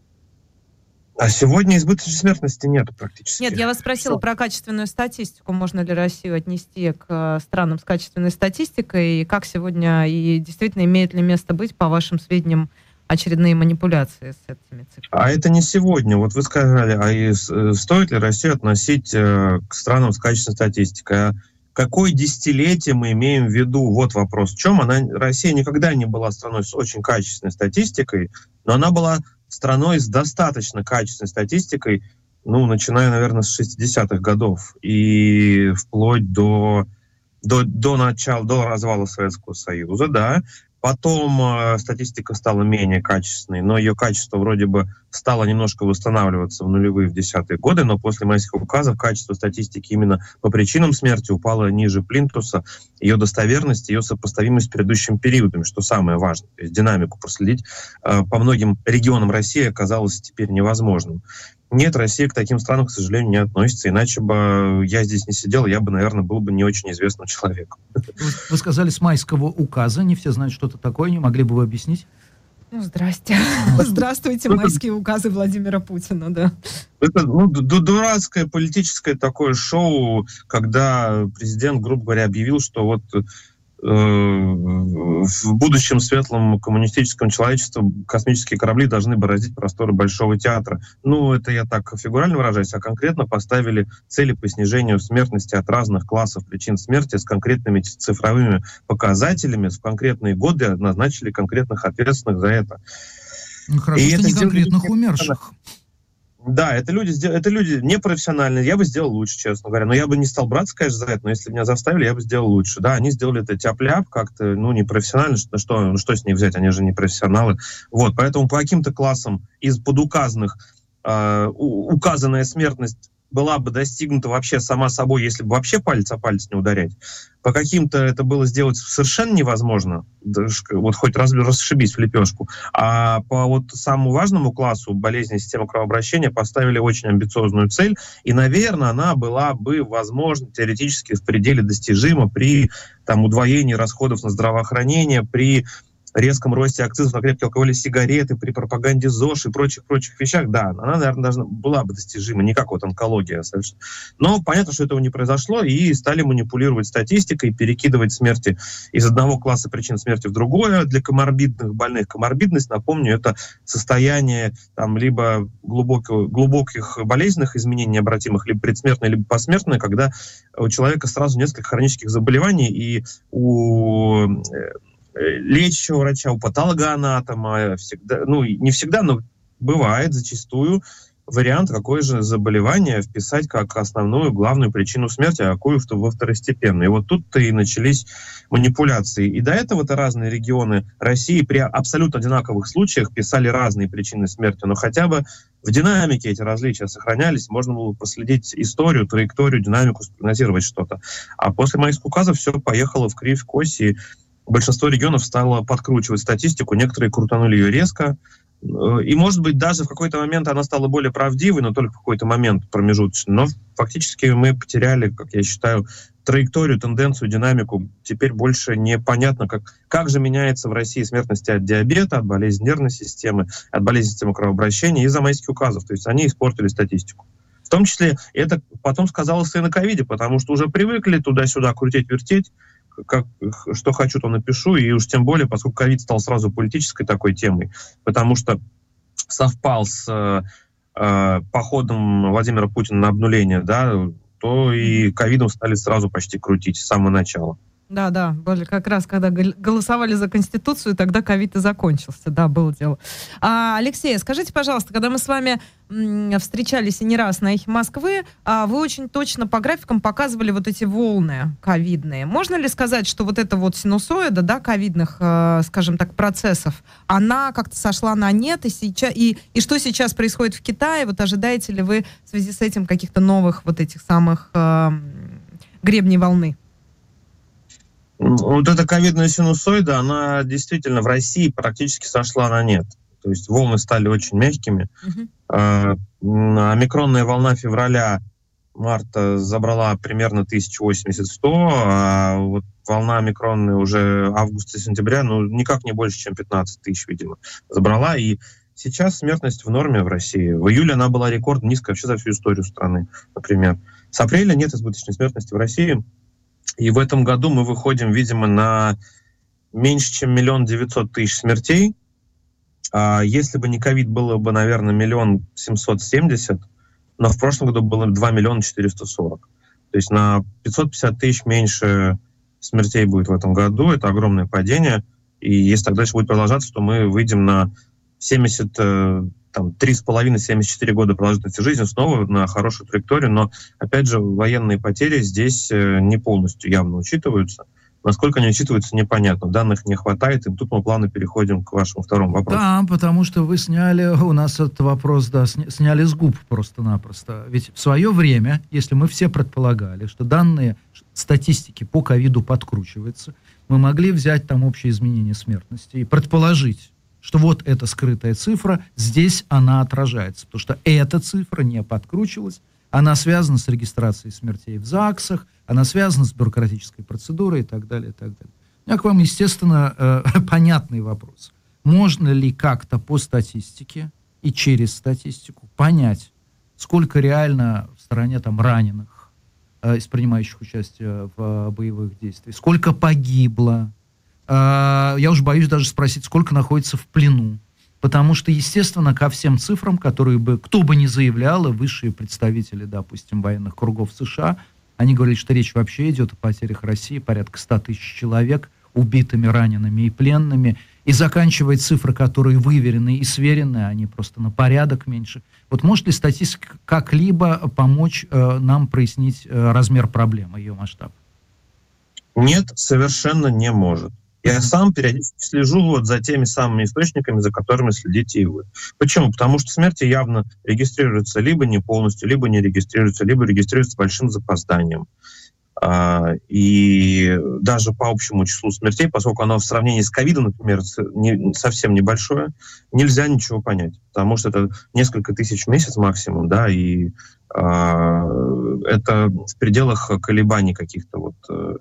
А сегодня избыточной смертности нет практически. Нет, я вас спросила Что? про качественную статистику. Можно ли Россию отнести к э, странам с качественной статистикой? И как сегодня, и действительно имеет ли место быть, по вашим сведениям, очередные манипуляции с этими цифрами? А это не сегодня. Вот вы сказали, а и э, стоит ли Россию относить э, к странам с качественной статистикой? А какое десятилетие мы имеем в виду? Вот вопрос. В чем она? Россия никогда не была страной с очень качественной статистикой, но она была страной с достаточно качественной статистикой, ну, начиная, наверное, с 60-х годов и вплоть до, до, до начала, до развала Советского Союза, да. Потом э, статистика стала менее качественной, но ее качество вроде бы стало немножко восстанавливаться в нулевые, в десятые годы, но после майских указов качество статистики именно по причинам смерти упало ниже плинтуса, ее достоверность, ее сопоставимость с предыдущими периодами, что самое важное. То есть динамику проследить э, по многим регионам России оказалось теперь невозможным. Нет, Россия к таким странам, к сожалению, не относится. Иначе бы я здесь не сидел, я бы, наверное, был бы не очень известным человеком. Вы сказали с майского указа, не все знают, что это такое, не могли бы вы объяснить? Ну, здрасте. *laughs* Здравствуйте, майские указы Владимира Путина, да. Это ну, дурацкое политическое такое шоу, когда президент, грубо говоря, объявил, что вот в будущем светлом коммунистическом человечестве космические корабли должны бороздить просторы Большого театра. Ну, это я так фигурально выражаюсь, а конкретно поставили цели по снижению смертности от разных классов причин смерти с конкретными цифровыми показателями, в конкретные годы назначили конкретных ответственных за это. Ну, хорошо, И что это не конкретных умерших. Да, это люди, это люди непрофессиональные. Я бы сделал лучше, честно говоря. Но я бы не стал браться, конечно, за это, но если меня заставили, я бы сделал лучше. Да, они сделали это тяп-ляп как-то, ну, непрофессионально. Что, что, ну, что с них взять? Они же не профессионалы. Вот, поэтому по каким-то классам из подуказанных э, указанная смертность была бы достигнута вообще сама собой, если бы вообще палец о палец не ударять. По каким-то это было сделать совершенно невозможно, вот хоть раз, расшибись в лепешку. А по вот самому важному классу болезни системы кровообращения поставили очень амбициозную цель, и, наверное, она была бы, возможно, теоретически в пределе достижима при там, удвоении расходов на здравоохранение, при резком росте акцизов на крепкие алкоголь сигареты, при пропаганде ЗОЖ и прочих-прочих вещах, да, она, наверное, должна, была бы достижима, не как вот онкология. Совершенно. Но понятно, что этого не произошло, и стали манипулировать статистикой, перекидывать смерти из одного класса причин смерти в другое. Для коморбидных больных коморбидность, напомню, это состояние там, либо глубокого, глубоких болезненных изменений необратимых, либо предсмертное, либо посмертное, когда у человека сразу несколько хронических заболеваний, и у э, лечащего врача, у патологоанатома, всегда, ну, не всегда, но бывает зачастую вариант, какое же заболевание вписать как основную, главную причину смерти, а какую во второстепенную. И вот тут-то и начались манипуляции. И до этого-то разные регионы России при абсолютно одинаковых случаях писали разные причины смерти, но хотя бы в динамике эти различия сохранялись, можно было проследить историю, траекторию, динамику, спрогнозировать что-то. А после моих указов все поехало в кривь коси, большинство регионов стало подкручивать статистику, некоторые крутанули ее резко, э, и, может быть, даже в какой-то момент она стала более правдивой, но только в какой-то момент промежуточный. Но фактически мы потеряли, как я считаю, траекторию, тенденцию, динамику. Теперь больше непонятно, как, как же меняется в России смертность от диабета, от болезни нервной системы, от болезни системы кровообращения из-за майских указов. То есть они испортили статистику. В том числе это потом сказалось и на ковиде, потому что уже привыкли туда-сюда крутить-вертеть, как, что хочу, то напишу, и уж тем более, поскольку ковид стал сразу политической такой темой, потому что совпал с э, э походом Владимира Путина на обнуление, да, то и ковидом стали сразу почти крутить с самого начала. Да, да, как раз когда голосовали за Конституцию, тогда ковид и закончился, да, было дело. А, Алексей, скажите, пожалуйста, когда мы с вами встречались и не раз на эхе Москвы, а, вы очень точно по графикам показывали вот эти волны ковидные. Можно ли сказать, что вот эта вот синусоида, да, ковидных, э, скажем так, процессов, она как-то сошла на нет, и, сейчас, и, и что сейчас происходит в Китае? Вот ожидаете ли вы в связи с этим каких-то новых вот этих самых э, гребней волны? Вот эта ковидная синусоида, она действительно в России практически сошла на нет. То есть волны стали очень мягкими. Uh-huh. Омикронная волна февраля марта забрала примерно 1080-100, а вот волна омикронная уже августа-сентября, ну, никак не больше, чем 15 тысяч, видимо, забрала. И сейчас смертность в норме в России. В июле она была рекорд низкая вообще за всю историю страны, например. С апреля нет избыточной смертности в России. И в этом году мы выходим, видимо, на меньше, чем миллион девятьсот тысяч смертей. А если бы не ковид, было бы, наверное, миллион семьсот семьдесят, но в прошлом году было 2 миллиона 440. То есть на 550 тысяч меньше смертей будет в этом году. Это огромное падение. И если так дальше будет продолжаться, то мы выйдем на 70, э, там, 3,5-74 года продолжительности жизни снова на хорошую траекторию. Но, опять же, военные потери здесь э, не полностью явно учитываются. Насколько они учитываются, непонятно. Данных не хватает, и тут мы плавно переходим к вашему второму вопросу. Да, потому что вы сняли у нас этот вопрос, да, сняли с губ просто-напросто. Ведь в свое время, если мы все предполагали, что данные статистики по ковиду подкручиваются, мы могли взять там общее изменение смертности и предположить, что вот эта скрытая цифра, здесь она отражается. Потому что эта цифра не подкручивалась, она связана с регистрацией смертей в ЗАГСах, она связана с бюрократической процедурой и так далее, и так далее. У меня к вам, естественно, э, *laughs* понятный вопрос. Можно ли как-то по статистике и через статистику понять, сколько реально в стороне там раненых, э, из принимающих участие в э, боевых действиях, сколько погибло, э, я уж боюсь даже спросить, сколько находится в плену, Потому что, естественно, ко всем цифрам, которые бы, кто бы ни заявлял, и высшие представители, допустим, военных кругов США, они говорили, что речь вообще идет о потерях России, порядка 100 тысяч человек, убитыми, ранеными и пленными, и заканчивая цифры, которые выверены и сверены, они просто на порядок меньше. Вот может ли статистика как-либо помочь э, нам прояснить э, размер проблемы, ее масштаб? Нет, совершенно не может. Я сам периодически слежу вот за теми самыми источниками, за которыми следите и вы. Почему? Потому что смерти явно регистрируются либо не полностью, либо не регистрируются, либо регистрируются с большим запозданием. А, и даже по общему числу смертей, поскольку оно в сравнении с ковидом, например, совсем небольшое, нельзя ничего понять, потому что это несколько тысяч в месяц максимум, да, и а, это в пределах колебаний каких-то вот э,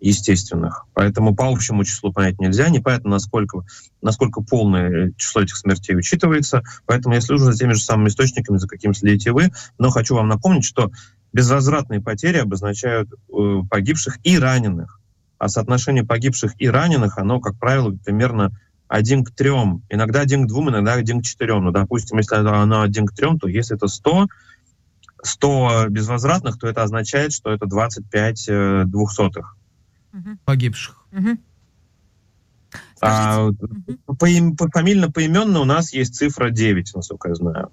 естественных. Поэтому по общему числу понять нельзя. Непонятно, насколько, насколько полное число этих смертей учитывается. Поэтому я слежу за теми же самыми источниками, за каким следите вы. Но хочу вам напомнить, что безвозвратные потери обозначают э, погибших и раненых. А соотношение погибших и раненых, оно, как правило, примерно один к трем. Иногда один к двум, иногда один к четырем. Ну, допустим, если оно один к трем, то если это 100, 100 безвозвратных, то это означает, что это 25 э, двухсотых угу. погибших. Угу. А, угу. по, по, фамильно поименно у нас есть цифра 9, насколько я знаю.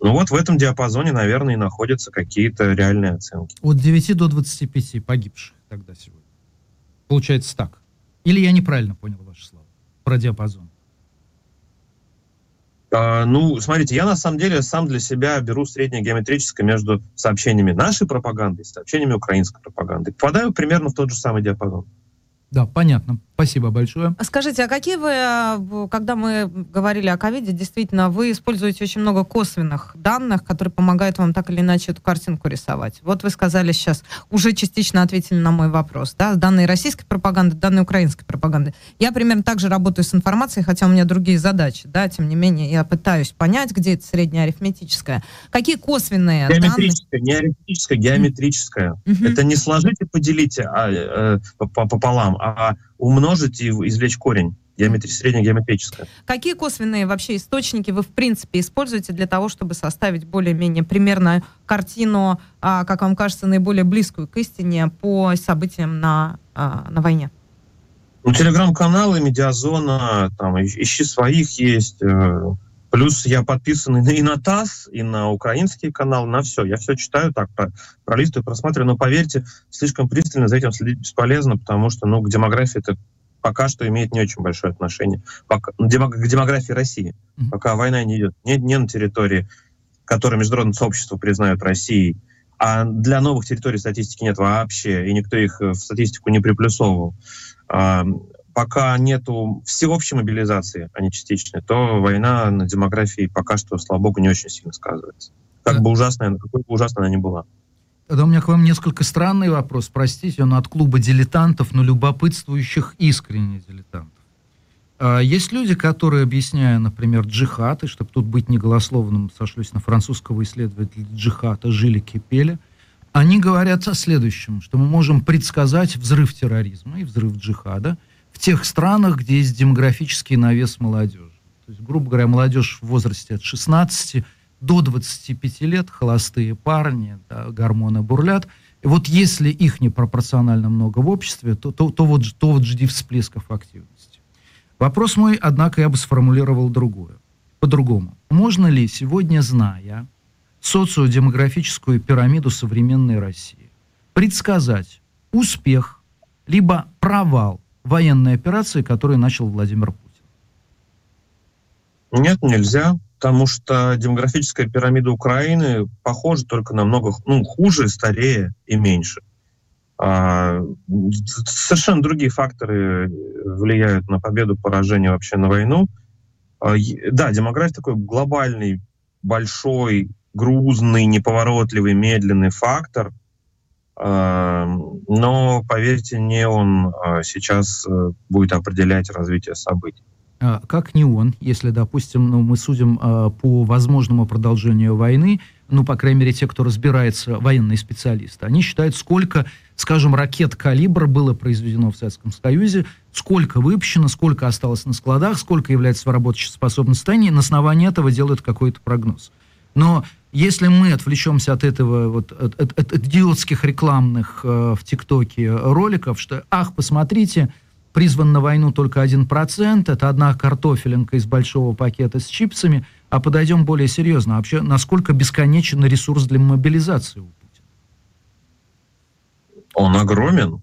Ну вот в этом диапазоне, наверное, и находятся какие-то реальные оценки. От 9 до 25 погибших тогда сегодня. Получается так. Или я неправильно понял ваши слова про диапазон? А, ну, смотрите, я на самом деле сам для себя беру среднее геометрическое между сообщениями нашей пропаганды и сообщениями украинской пропаганды. Попадаю примерно в тот же самый диапазон. Да, понятно. Спасибо большое. Скажите, а какие вы, э, когда мы говорили о ковиде, действительно, вы используете очень много косвенных данных, которые помогают вам так или иначе эту картинку рисовать? Вот вы сказали сейчас, уже частично ответили на мой вопрос, да, данные российской пропаганды, данные украинской пропаганды. Я примерно так же работаю с информацией, хотя у меня другие задачи, да, тем не менее, я пытаюсь понять, где это средняя арифметическая. Какие косвенные Геометрическая, данные? не арифметическая, геометрическая. Mm-hmm. Это не сложить и поделить а, э, пополам, а умножить и извлечь корень геометри, среднегеометрическое. Какие косвенные вообще источники вы в принципе используете для того, чтобы составить более-менее примерно картину, а, как вам кажется, наиболее близкую к истине по событиям на, а, на войне? Ну, телеграм-каналы, медиазона, там, ищи своих есть. Э, плюс я подписан и на ТАСС, и на украинский канал, на все. Я все читаю так, пролистываю, просматриваю. Но поверьте, слишком пристально за этим следить бесполезно, потому что ну, к демографии это пока что имеет не очень большое отношение пока, к демографии России, mm-hmm. пока война не идет. Не, не на территории, которую международное сообщество признает Россией, а для новых территорий статистики нет вообще, и никто их в статистику не приплюсовывал. Пока нету всеобщей мобилизации, а не частичной, то война на демографии пока что, слава богу, не очень сильно сказывается. Как бы ужасная, какой бы ужасной она ни была. Тогда у меня к вам несколько странный вопрос. Простите, он от клуба дилетантов, но любопытствующих искренне дилетантов. А, есть люди, которые, объясняя, например, джихад, и чтобы тут быть неголословным, сошлюсь на французского исследователя джихада, жили, кипели, они говорят о следующем, что мы можем предсказать взрыв терроризма и взрыв джихада в тех странах, где есть демографический навес молодежи. То есть, грубо говоря, молодежь в возрасте от 16 до 25 лет, холостые парни, да, гормоны бурлят. И вот если их непропорционально много в обществе, то, то, то, вот, то вот жди всплесков активности. Вопрос мой, однако, я бы сформулировал другое. По-другому. Можно ли сегодня, зная социодемографическую пирамиду современной России, предсказать успех либо провал военной операции, которую начал Владимир Путин? Нет, нельзя, потому что демографическая пирамида Украины похожа только намного ну, хуже, старее и меньше. А, совершенно другие факторы влияют на победу, поражение вообще на войну. А, да, демография такой глобальный, большой, грузный, неповоротливый, медленный фактор, но, поверьте, не он а, сейчас э, будет определять развитие событий. А, как не он, если, допустим, ну, мы судим э, по возможному продолжению войны, ну, по крайней мере, те, кто разбирается, военные специалисты, они считают, сколько, скажем, ракет «Калибр» было произведено в Советском Союзе, сколько выпущено, сколько осталось на складах, сколько является в работоспособном состоянии, на основании этого делают какой-то прогноз. Но если мы отвлечемся от этого, вот, от, от, от идиотских рекламных э, в ТикТоке роликов, что, ах, посмотрите, призван на войну только 1%, это одна картофелинка из большого пакета с чипсами, а подойдем более серьезно. Вообще, насколько бесконечен ресурс для мобилизации у Путина? Он огромен.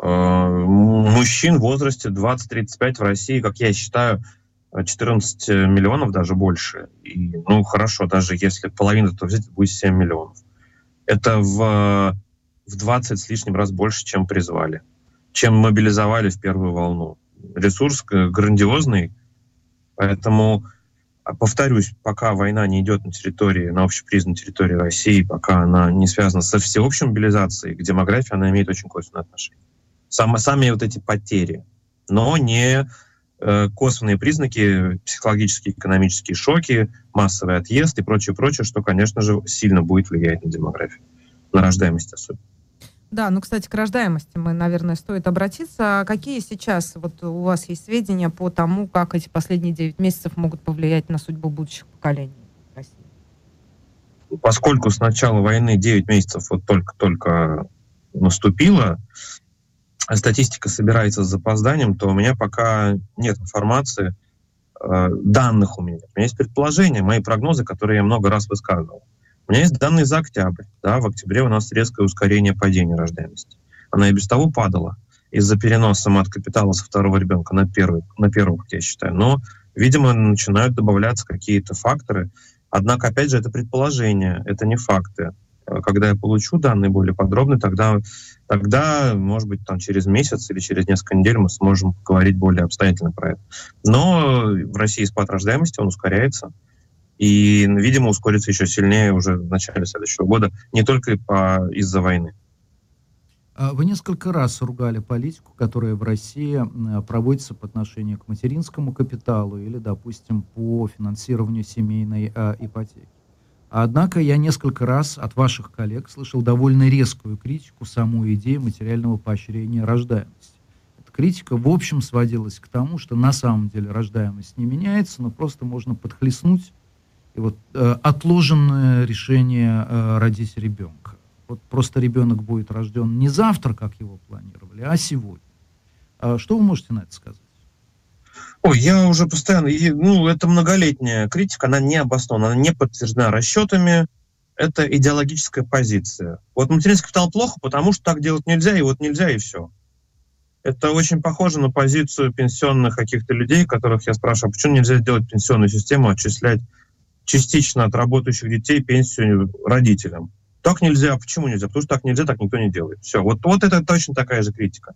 Э, мужчин в возрасте 20-35 в России, как я считаю, 14 миллионов, даже больше. И, ну, хорошо, даже если половину, то взять, будет 7 миллионов. Это в, в 20 с лишним раз больше, чем призвали чем мобилизовали в первую волну. Ресурс грандиозный, поэтому, а, повторюсь, пока война не идет на территории, на общепризнанной территории России, пока она не связана со всеобщей мобилизацией, к демографии она имеет очень косвенное отношение. Сам, сами вот эти потери, но не э, косвенные признаки, психологические, экономические шоки, массовый отъезд и прочее, прочее, что, конечно же, сильно будет влиять на демографию, на рождаемость особенно. Да, ну, кстати, к рождаемости мы, наверное, стоит обратиться. А какие сейчас вот у вас есть сведения по тому, как эти последние 9 месяцев могут повлиять на судьбу будущих поколений в России? Поскольку с начала войны 9 месяцев вот только-только наступило, статистика собирается с запозданием, то у меня пока нет информации, э, данных у меня. У меня есть предположения, мои прогнозы, которые я много раз высказывал. У меня есть данные за октябрь. Да, в октябре у нас резкое ускорение падения рождаемости. Она и без того падала из-за переноса мат-капитала со второго ребенка на первый, на первого, как я считаю. Но, видимо, начинают добавляться какие-то факторы. Однако, опять же, это предположение, это не факты. Когда я получу данные более подробные, тогда, тогда, может быть, там через месяц или через несколько недель мы сможем говорить более обстоятельно про это. Но в России спад рождаемости, он ускоряется и, видимо, ускорится еще сильнее уже в начале следующего года, не только по, из-за войны. А вы несколько раз ругали политику, которая в России проводится по отношению к материнскому капиталу или, допустим, по финансированию семейной э, ипотеки. Однако я несколько раз от ваших коллег слышал довольно резкую критику самой идеи материального поощрения рождаемости. Эта критика, в общем, сводилась к тому, что на самом деле рождаемость не меняется, но просто можно подхлестнуть и вот э, отложенное решение э, родить ребенка. Вот просто ребенок будет рожден не завтра, как его планировали, а сегодня. А что вы можете на это сказать? Ой, я уже постоянно, ну, это многолетняя критика, она не обоснована, она не подтверждена расчетами, это идеологическая позиция. Вот материнский капитал плохо, потому что так делать нельзя, и вот нельзя, и все. Это очень похоже на позицию пенсионных каких-то людей, которых я спрашиваю, а почему нельзя сделать пенсионную систему, отчислять частично от работающих детей пенсию родителям. Так нельзя. Почему нельзя? Потому что так нельзя, так никто не делает. Все. Вот, вот это точно такая же критика.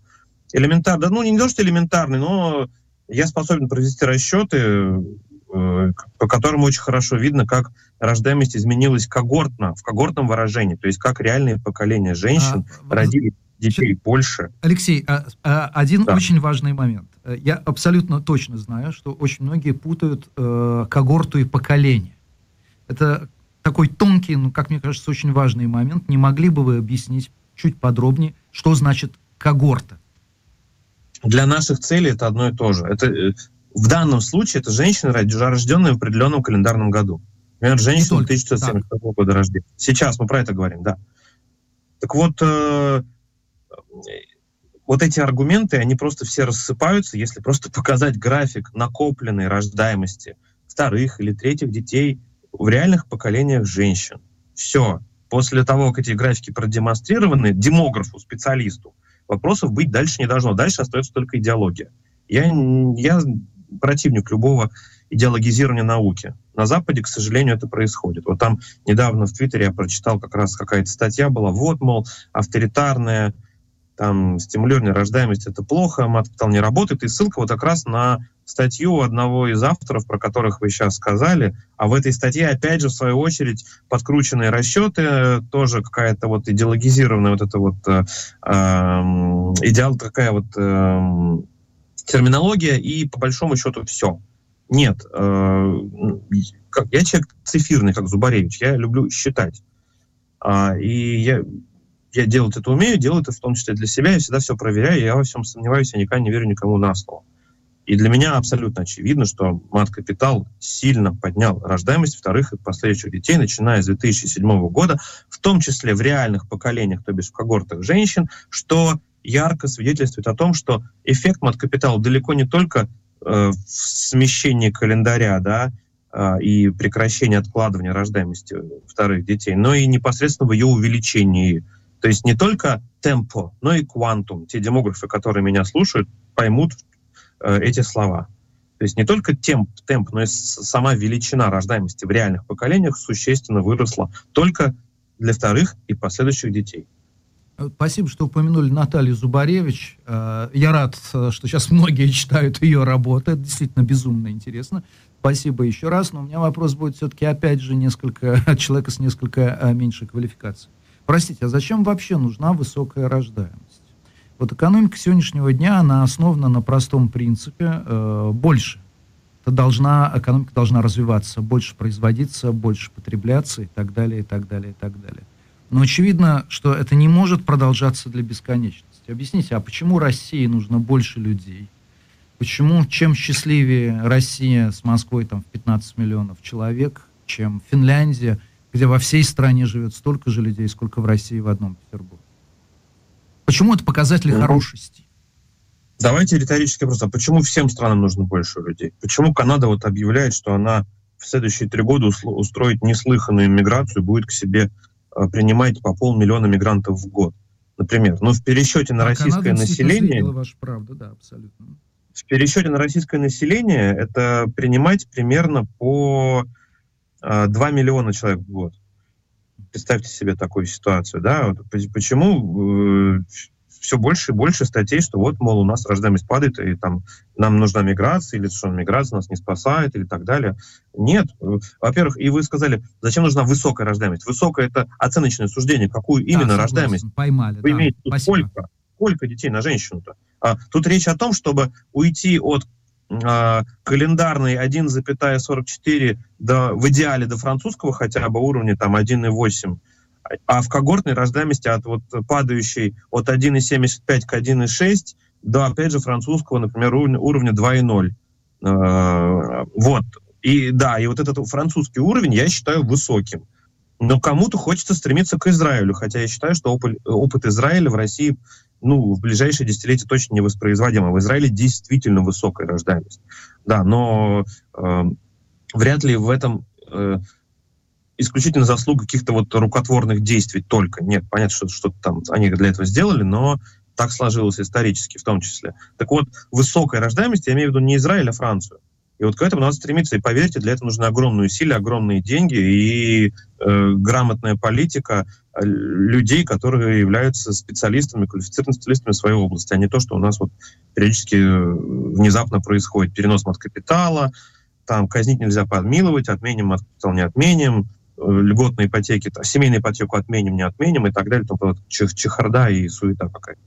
Элементарно, ну не то, что элементарный, но я способен провести расчеты, э, по которым очень хорошо видно, как рождаемость изменилась когортно, в когортном выражении, то есть как реальные поколения женщин а, родили детей больше. Алексей, а, а, один да. очень важный момент. Я абсолютно точно знаю, что очень многие путают э, когорту и поколение. Это такой тонкий, ну, как мне кажется, очень важный момент. Не могли бы вы объяснить чуть подробнее, что значит когорта? Для наших целей это одно и то же. Это, э, в данном случае это женщины, рожденные в определенном календарном году. Например, женщина 1972 года рождения. Сейчас мы про это говорим, да. Так вот, э, вот эти аргументы, они просто все рассыпаются, если просто *laughs* показать график накопленной рождаемости вторых или третьих детей в реальных поколениях женщин. Все. После того, как эти графики продемонстрированы демографу, специалисту, вопросов быть дальше не должно. Дальше остается только идеология. Я, я противник любого идеологизирования науки. На Западе, к сожалению, это происходит. Вот там недавно в Твиттере я прочитал как раз какая-то статья была, вот, мол, авторитарная там стимулирование рождаемости это плохо, мат-капитал не работает, и ссылка вот как раз на статью одного из авторов, про которых вы сейчас сказали, а в этой статье, опять же, в свою очередь, подкрученные расчеты, тоже какая-то вот идеологизированная вот эта вот э, эм, идеал, такая вот э, терминология, и по большому счету все. Нет, э, я человек цифирный, как Зубаревич, я люблю считать. А, и я, я делать это умею, делаю это в том числе для себя, я всегда все проверяю, я во всем сомневаюсь, я никогда не верю никому на слово. И для меня абсолютно очевидно, что мат-капитал сильно поднял рождаемость вторых и последующих детей, начиная с 2007 года, в том числе в реальных поколениях, то бишь в когортах женщин, что ярко свидетельствует о том, что эффект мат-капитала далеко не только э, в смещении календаря, да, э, и прекращении откладывания рождаемости вторых детей, но и непосредственно в ее увеличении то есть не только темпо, но и квантум. Те демографы, которые меня слушают, поймут э, эти слова. То есть не только темп, темп, но и сама величина рождаемости в реальных поколениях существенно выросла только для вторых и последующих детей. Э, спасибо, что упомянули Наталью Зубаревич. Э, я рад, э, что сейчас многие читают ее работы. Это действительно безумно интересно. Спасибо еще раз. Но у меня вопрос будет все-таки, опять же, несколько *laughs* человека с несколько меньшей квалификацией. Простите, а зачем вообще нужна высокая рождаемость? Вот экономика сегодняшнего дня, она основана на простом принципе э, больше. Это должна, экономика должна развиваться, больше производиться, больше потребляться и так далее, и так далее, и так далее. Но очевидно, что это не может продолжаться для бесконечности. Объясните, а почему России нужно больше людей? Почему, чем счастливее Россия с Москвой там, в 15 миллионов человек, чем Финляндия – где во всей стране живет столько же людей, сколько в России в одном Петербурге. Почему это показатель ну, хорошести? Давайте риторический вопрос. А почему всем странам нужно больше людей? Почему Канада вот объявляет, что она в следующие три года устроит неслыханную иммиграцию, будет к себе а, принимать по полмиллиона мигрантов в год? Например, ну в пересчете на а российское Канада население... Ваша правда, да, абсолютно. В пересчете на российское население это принимать примерно по 2 а, миллиона человек в год. Представьте себе такую ситуацию, да? Почему э, все больше и больше статей, что вот, мол, у нас рождаемость падает, и там нам нужна миграция, или что миграция нас не спасает, или так далее. Нет. Во-первых, и вы сказали, зачем нужна высокая рождаемость? Высокая — это оценочное суждение, какую да, именно согласен, рождаемость. Поймали, вы да. имеете сколько? Сколько детей на женщину-то? А, тут речь о том, чтобы уйти от календарный 1,44 до, в идеале до французского хотя бы уровня там 1,8, а в когортной рождаемости от вот падающей от 1,75 к 1,6 до, опять же, французского, например, уровня, уровня 2,0. А, вот. И да, и вот этот французский уровень я считаю высоким. Но кому-то хочется стремиться к Израилю, хотя я считаю, что опыт, опыт Израиля в России ну, в ближайшие десятилетия точно не воспроизводимо. В Израиле действительно высокая рождаемость. Да, но э, вряд ли в этом э, исключительно заслуга каких-то вот рукотворных действий только. Нет, понятно, что что-то там они для этого сделали, но так сложилось исторически в том числе. Так вот, высокая рождаемость, я имею в виду не Израиль, а Францию. И вот к этому надо стремиться. И поверьте, для этого нужны огромные усилия, огромные деньги и э, грамотная политика людей, которые являются специалистами, квалифицированными специалистами в своей области, а не то, что у нас вот периодически э, внезапно происходит. Перенос от капитала, там казнить нельзя подмиловать, отменим от капитала не отменим, э, льготные ипотеки, семейную ипотеку отменим, не отменим и так далее. Вот чехарда и суета какая-то.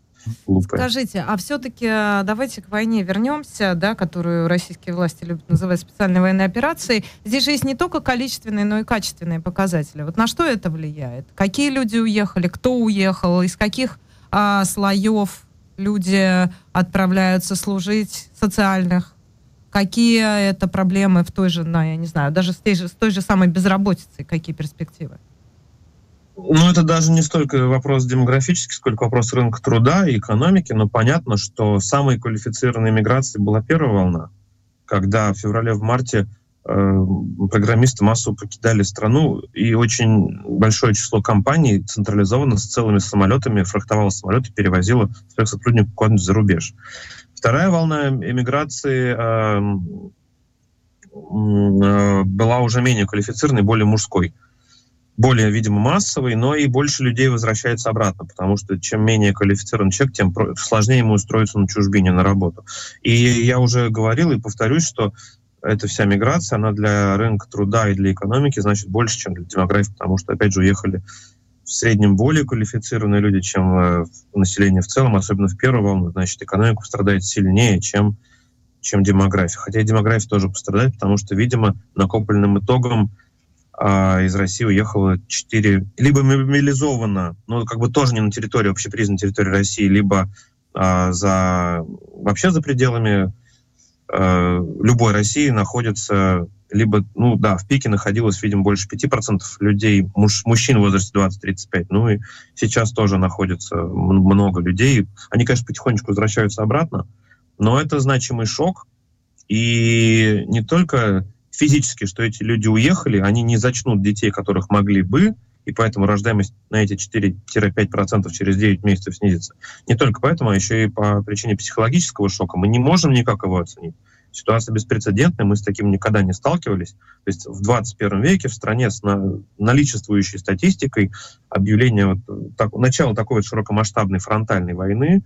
Глупые. Скажите, а все-таки давайте к войне вернемся, да, которую российские власти любят называть специальной военной операцией. Здесь же есть не только количественные, но и качественные показатели. Вот на что это влияет? Какие люди уехали, кто уехал, из каких а, слоев люди отправляются служить, социальных? Какие это проблемы в той же, ну, я не знаю, даже с той же, с той же самой безработицей, какие перспективы? Ну, это даже не столько вопрос демографический, сколько вопрос рынка труда и экономики. Но понятно, что самой квалифицированной миграцией была первая волна, когда в феврале, в марте э, программисты массово покидали страну, и очень большое число компаний централизованно с целыми самолетами фрахтовало самолеты, перевозило своих сотрудников куда-нибудь за рубеж. Вторая волна эмиграции э, э, была уже менее квалифицированной, более мужской более, видимо, массовый, но и больше людей возвращается обратно, потому что чем менее квалифицирован человек, тем сложнее ему устроиться на чужбине на работу. И я уже говорил и повторюсь, что эта вся миграция, она для рынка труда и для экономики значит больше, чем для демографии, потому что, опять же, уехали в среднем более квалифицированные люди, чем э, население в целом, особенно в первую волну, значит, экономика пострадает сильнее, чем, чем демография. Хотя и демография тоже пострадает, потому что, видимо, накопленным итогом а, из России уехало 4, либо мобилизовано, но как бы тоже не на территории, общепризнанной территории России, либо а, за, вообще за пределами а, любой России находится либо, ну да, в пике находилось, видимо, больше 5% людей, муж, мужчин в возрасте 20-35, ну и сейчас тоже находится много людей. Они, конечно, потихонечку возвращаются обратно, но это значимый шок. И не только физически, что эти люди уехали, они не зачнут детей, которых могли бы, и поэтому рождаемость на эти 4-5% через 9 месяцев снизится. Не только поэтому, а еще и по причине психологического шока. Мы не можем никак его оценить. Ситуация беспрецедентная, мы с таким никогда не сталкивались. То есть в 21 веке в стране с на, наличествующей статистикой объявление вот, так, начала такой вот широкомасштабной фронтальной войны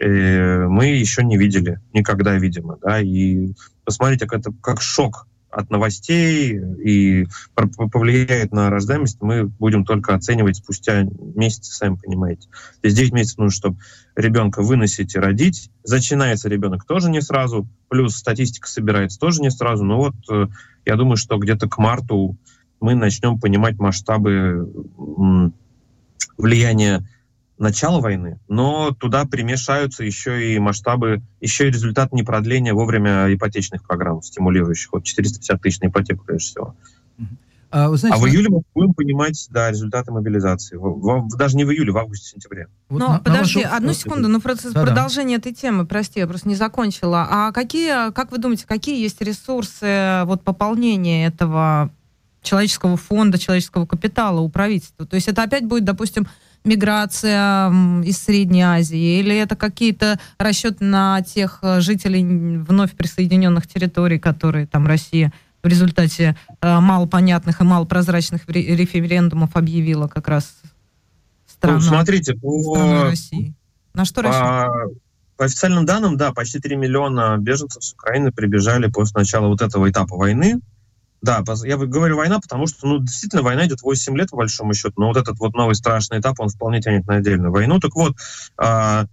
э, мы еще не видели, никогда, видимо. Да? И посмотрите, как это как шок от новостей и повлияет на рождаемость, мы будем только оценивать спустя месяцы, сами понимаете. Здесь 9 месяцев нужно, чтобы ребенка выносить и родить. Зачинается ребенок тоже не сразу, плюс статистика собирается тоже не сразу. Но вот э, я думаю, что где-то к марту мы начнем понимать масштабы влияния начала войны, но туда примешаются еще и масштабы, еще и результат непродления вовремя ипотечных программ, стимулирующих. Вот 450 тысяч на ипотеку, прежде всего. А, знаете, а в июле мы будем понимать да, результаты мобилизации. В, в, даже не в июле, в августе-сентябре. Вот Но на, подожди, на вашу... одну секунду, ну просто да, продолжение да. этой темы, прости, я просто не закончила. А какие, как вы думаете, какие есть ресурсы вот пополнения этого человеческого фонда, человеческого капитала у правительства? То есть это опять будет, допустим, миграция из Средней Азии, или это какие-то расчеты на тех э, жителей вновь присоединенных территорий, которые там Россия в результате э, малопонятных и малопрозрачных референдумов объявила как раз страну. Ну, смотрите, по, России. На что рассчитывать? По официальным данным, да, почти 3 миллиона беженцев с Украины прибежали после начала вот этого этапа войны. Да, я говорю война, потому что, ну, действительно, война идет 8 лет, по большому счету, но вот этот вот новый страшный этап, он вполне тянет на отдельную войну. Так вот, а,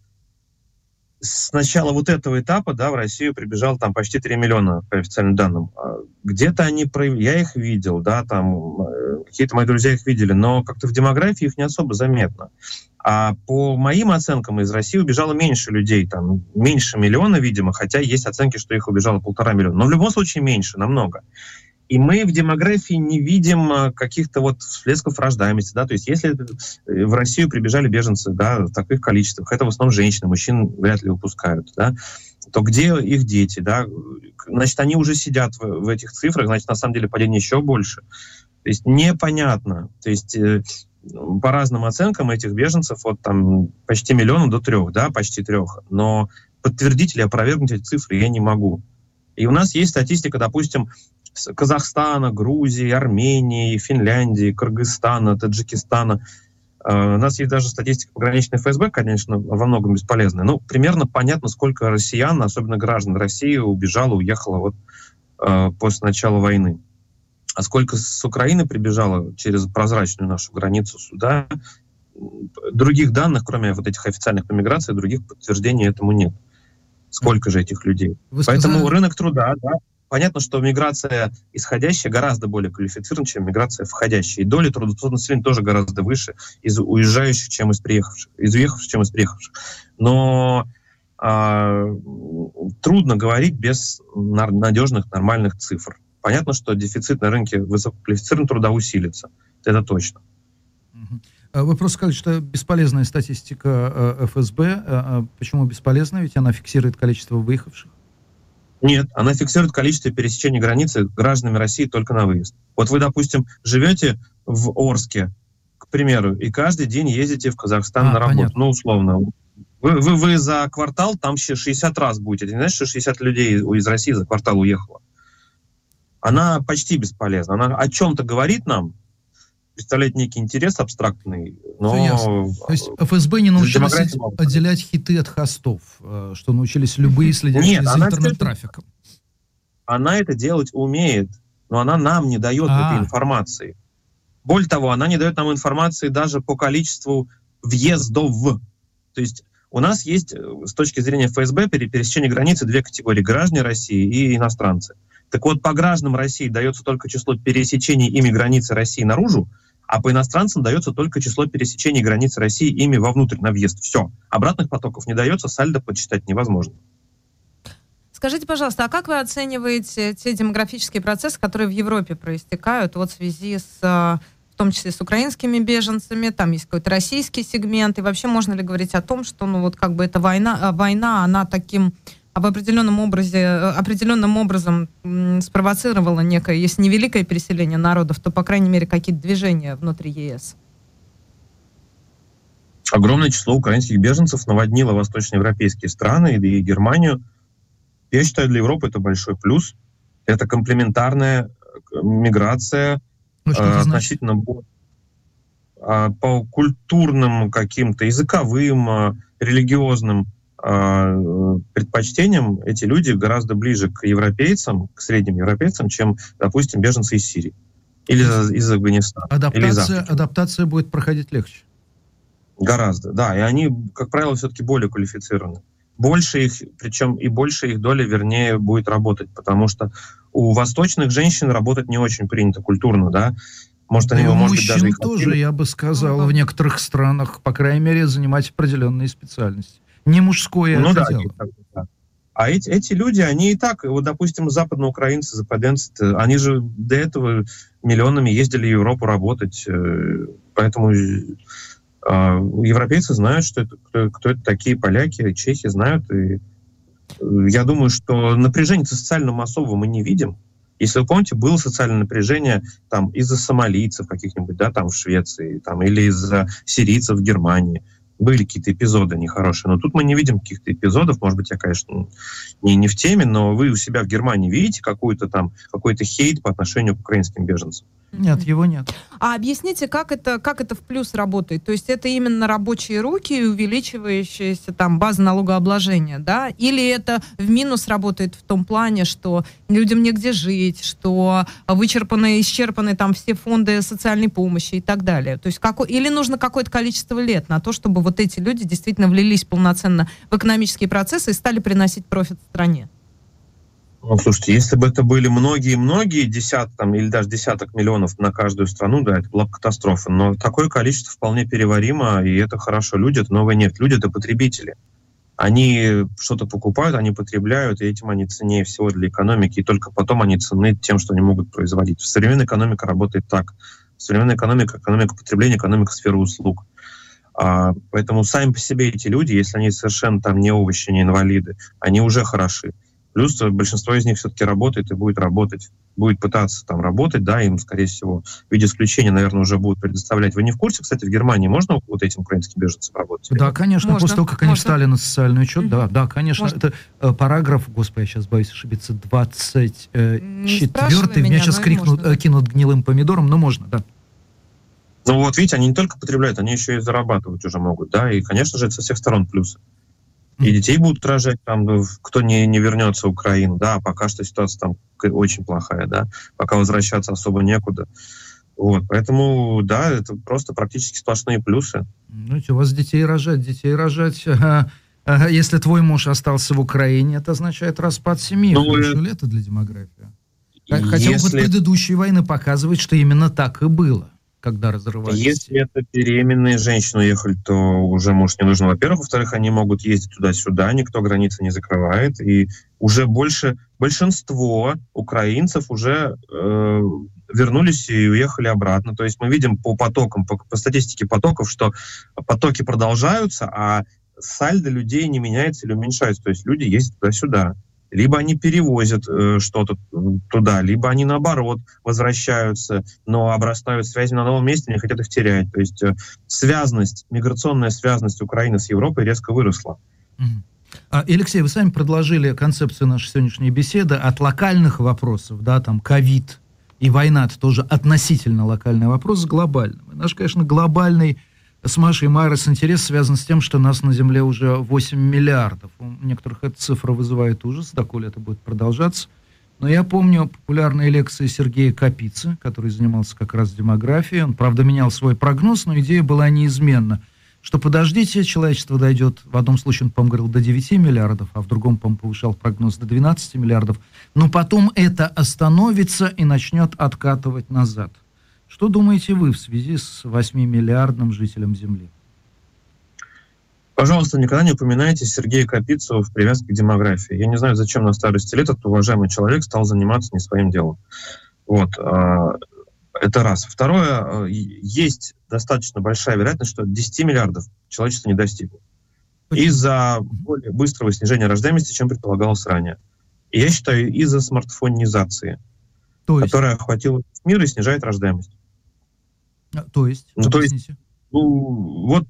с начала вот этого этапа, да, в Россию прибежало там почти 3 миллиона, по официальным данным. А где-то они, я их видел, да, там, э, какие-то мои друзья их видели, но как-то в демографии их не особо заметно. А по моим оценкам из России убежало меньше людей, там, меньше миллиона, видимо, хотя есть оценки, что их убежало полтора миллиона. Но в любом случае меньше, намного. И мы в демографии не видим э, каких-то вот всплесков рождаемости, да, то есть если э, в Россию прибежали беженцы, да, в таких количествах, это в основном женщины, мужчин вряд ли выпускают, да, то где их дети, да, значит, они уже сидят в, в этих цифрах, значит, на самом деле падение еще больше. То есть непонятно, то есть э, по разным оценкам этих беженцев от там почти миллиона до трех, да, почти трех, но подтвердить или опровергнуть эти цифры я не могу. И у нас есть статистика, допустим, Казахстана, Грузии, Армении, Финляндии, Кыргызстана, Таджикистана. Э, у нас есть даже статистика пограничной ФСБ, конечно, во многом бесполезная. Но примерно понятно, сколько россиян, особенно граждан России, убежало, уехало вот э, после начала войны. А сколько с Украины прибежало через прозрачную нашу границу сюда, других данных, кроме вот этих официальных по миграции, других подтверждений этому нет. Сколько же этих людей? Вы Поэтому сказали- рынок труда, да, понятно, что миграция исходящая гораздо более квалифицирована, чем миграция входящая. И доля трудоспособного населения тоже гораздо выше из уезжающих, чем из приехавших, из уехавших, чем из приехавших. Но а, трудно говорить без надежных, нормальных цифр. Понятно, что дефицит на рынке высококвалифицированного труда усилится. Это точно. А Вы просто сказали, что бесполезная статистика э, ФСБ. Э, э, Почему бесполезна? Ведь она фиксирует количество выехавших. Нет, она фиксирует количество пересечений границы гражданами России только на выезд. Вот вы, допустим, живете в Орске, к примеру, и каждый день ездите в Казахстан А, на работу, понятно. ну, условно. Вы, вы, вы за квартал там ще 60 раз будете. Не знаешь, что 60 людей из России за квартал уехало? Она почти бесполезна. Она о чем-то говорит нам, представляет некий интерес абстрактный, но... Ясно. То есть ФСБ не научилась отделять хиты от хостов, э, что научились любые следящие Нет, за интернет-трафиком. она это делать умеет, но она нам не дает А. этой информации. Более того, она не дает нам информации даже по количеству въездов. То есть у нас есть э, с точки зрения ФСБ при пересечении границы две категории – граждане России и иностранцы. Так вот, по гражданам России дается только число пересечений ими границы России наружу, а по иностранцам дается только число пересечений границы России ими вовнутрь на въезд. Все. Обратных потоков не дается, сальдо подсчитать невозможно. Скажите, пожалуйста, а как вы оцениваете те демографические процессы, которые в Европе проистекают вот в связи с, э, в том числе с украинскими беженцами, там есть какой-то российский сегмент, и вообще можно ли говорить о том, что ну вот как бы эта война, э, война она таким об определенном образе, э, определенным образом м, спровоцировала некое, если не великое переселение народов, то, по крайней мере, какие-то движения внутри ЕС? огромное число украинских беженцев наводнило восточноевропейские страны и Германию. Я считаю, для Европы это большой плюс. Это комплементарная э, миграция Ну, что э, относительно а, по культурным каким-то языковым, религиозным э, предпочтениям эти люди гораздо ближе к европейцам, к средним европейцам, чем, допустим, беженцы из Сирии или из, Афганистана. Или из Адаптация, Африки. адаптация будет проходить легче. Гораздо, да. И они, как правило, все-таки более квалифицированы. Больше их, причем и больше их доля, вернее, будет работать, потому что у восточных женщин работать не очень принято культурно, да. Может, они, И у может быть, мужчин даже их тоже, я бы сказал, Мгм. в некоторых странах, по крайней мере, занимать определенные специальности. Не мужское Ну это да, дело. и так, да. А эти, эти люди, они и так, вот, допустим, западноукраинцы, западенцы, они же до этого миллионами ездили в Европу работать, э, поэтому э, а, европейцы знают, что это, кто, кто это такие поляки, чехи знают, и э, я думаю, что напряжение социально-массового мы не видим. Если вы помните, было социальное напряжение там из-за сомалийцев каких-нибудь, да, там в Швеции, там, или из-за сирийцев в Германии были какие-то эпизоды нехорошие. Но тут мы не видим каких-то эпизодов. Может быть, я, конечно, не, не в теме, но вы у себя в Германии видите какую-то там, какой-то хейт по отношению к украинским беженцам? Нет, его нет. А объясните, как это, как это в плюс работает? То есть это именно рабочие руки и увеличивающаяся там база налогообложения, да? Или это в минус работает в том плане, что людям негде жить, что вычерпаны, исчерпаны там все фонды социальной помощи и так далее? То есть какой, или нужно какое-то количество лет на то, чтобы вот эти люди действительно влились полноценно в экономические процессы и стали приносить профит стране? Ну, слушайте, если бы это были многие-многие десяток там, или даже десяток миллионов на каждую страну, да, это была бы катастрофа. Но такое количество вполне переваримо, и это хорошо. Люди — это новая нефть, люди — это потребители. Они что-то покупают, они потребляют, и этим они ценнее всего для экономики, и только потом они ценны тем, что они могут производить. Современная экономика работает так. Современная экономика — экономика потребления, экономика сферы услуг. А, поэтому сами по себе эти люди, если они совершенно там не овощи, не инвалиды, они уже хороши. Плюс э, большинство из них все-таки работает и будет работать, будет пытаться там работать, да, им, скорее всего, в виде исключения, наверное, уже будут предоставлять. Вы не в курсе, кстати, в Германии можно вот этим украинским беженцам работать? Да, конечно, Можно, после того, как они можно. встали на социальный учет, да, Мгм. да, конечно. Можно. Это э, параграф, господи, я сейчас боюсь ошибиться, 24 Не спрашивай меня, меня, сейчас крикнут, можно, да. э, кинут гнилым помидором, но можно, да. Ну вот, видите, они не только потребляют, они еще и зарабатывать уже могут, да, и, конечно же, это со всех сторон плюсы. И детей будут рожать там, в- кто не, не вернется в Украину, да, пока что ситуация там очень плохая, да, пока возвращаться особо некуда. Вот, поэтому, да, это просто практически сплошные плюсы. Ну, у вас детей рожать, детей рожать. Если твой муж остался в Украине, это означает распад семьи. Ну, Хорошо ли это для демографии? Хотя если... опыт предыдущей войны показывает, что именно так и было когда разрывались? Если это беременные женщины уехали, то уже муж не нужен, во-первых. Во-вторых, они могут ездить туда-сюда, никто границы не закрывает. И уже больше, большинство украинцев уже э, вернулись и уехали обратно. То есть мы видим по потокам, по, по статистике потоков, что потоки продолжаются, а сальдо людей не меняется или уменьшается. То есть люди ездят туда-сюда либо они перевозят э, что-то туда, либо они наоборот возвращаются, но обрастают связью на новом месте, не хотят их терять. То есть э, связность, миграционная связность Украины с Европой резко выросла. А, Алексей, вы сами предложили концепцию нашей сегодняшней беседы от локальных вопросов, да, там ковид и война, это тоже относительно локальный вопрос с глобальным. Наш, конечно, глобальный с Машей Майрос интерес связан с тем, что нас на Земле уже 8 миллиардов. У некоторых эта цифра вызывает ужас, доколе это будет продолжаться. Но я помню популярные лекции Сергея Капицы, который занимался как раз демографией. Он, правда, менял свой прогноз, но идея была неизменна. Что подождите, человечество дойдет, в одном случае он, по-моему, говорил до 9 миллиардов, а в другом, по-моему, повышал прогноз до 12 миллиардов. Но потом это остановится и начнет откатывать назад. Что думаете вы в связи с 8-миллиардным жителем Земли? Пожалуйста, никогда не упоминайте Сергея Капицу в привязке к демографии. Я не знаю, зачем на старости лет этот уважаемый человек стал заниматься не своим делом. Вот. А, это раз. Второе, а, есть достаточно большая вероятность, что 10 миллиардов человечество не достигло. Из-за более быстрого снижения рождаемости, чем предполагалось ранее. И я считаю, из-за смартфонизации, То есть? которая охватила мир и снижает рождаемость. А, то есть? Ну, то есть, ну, вот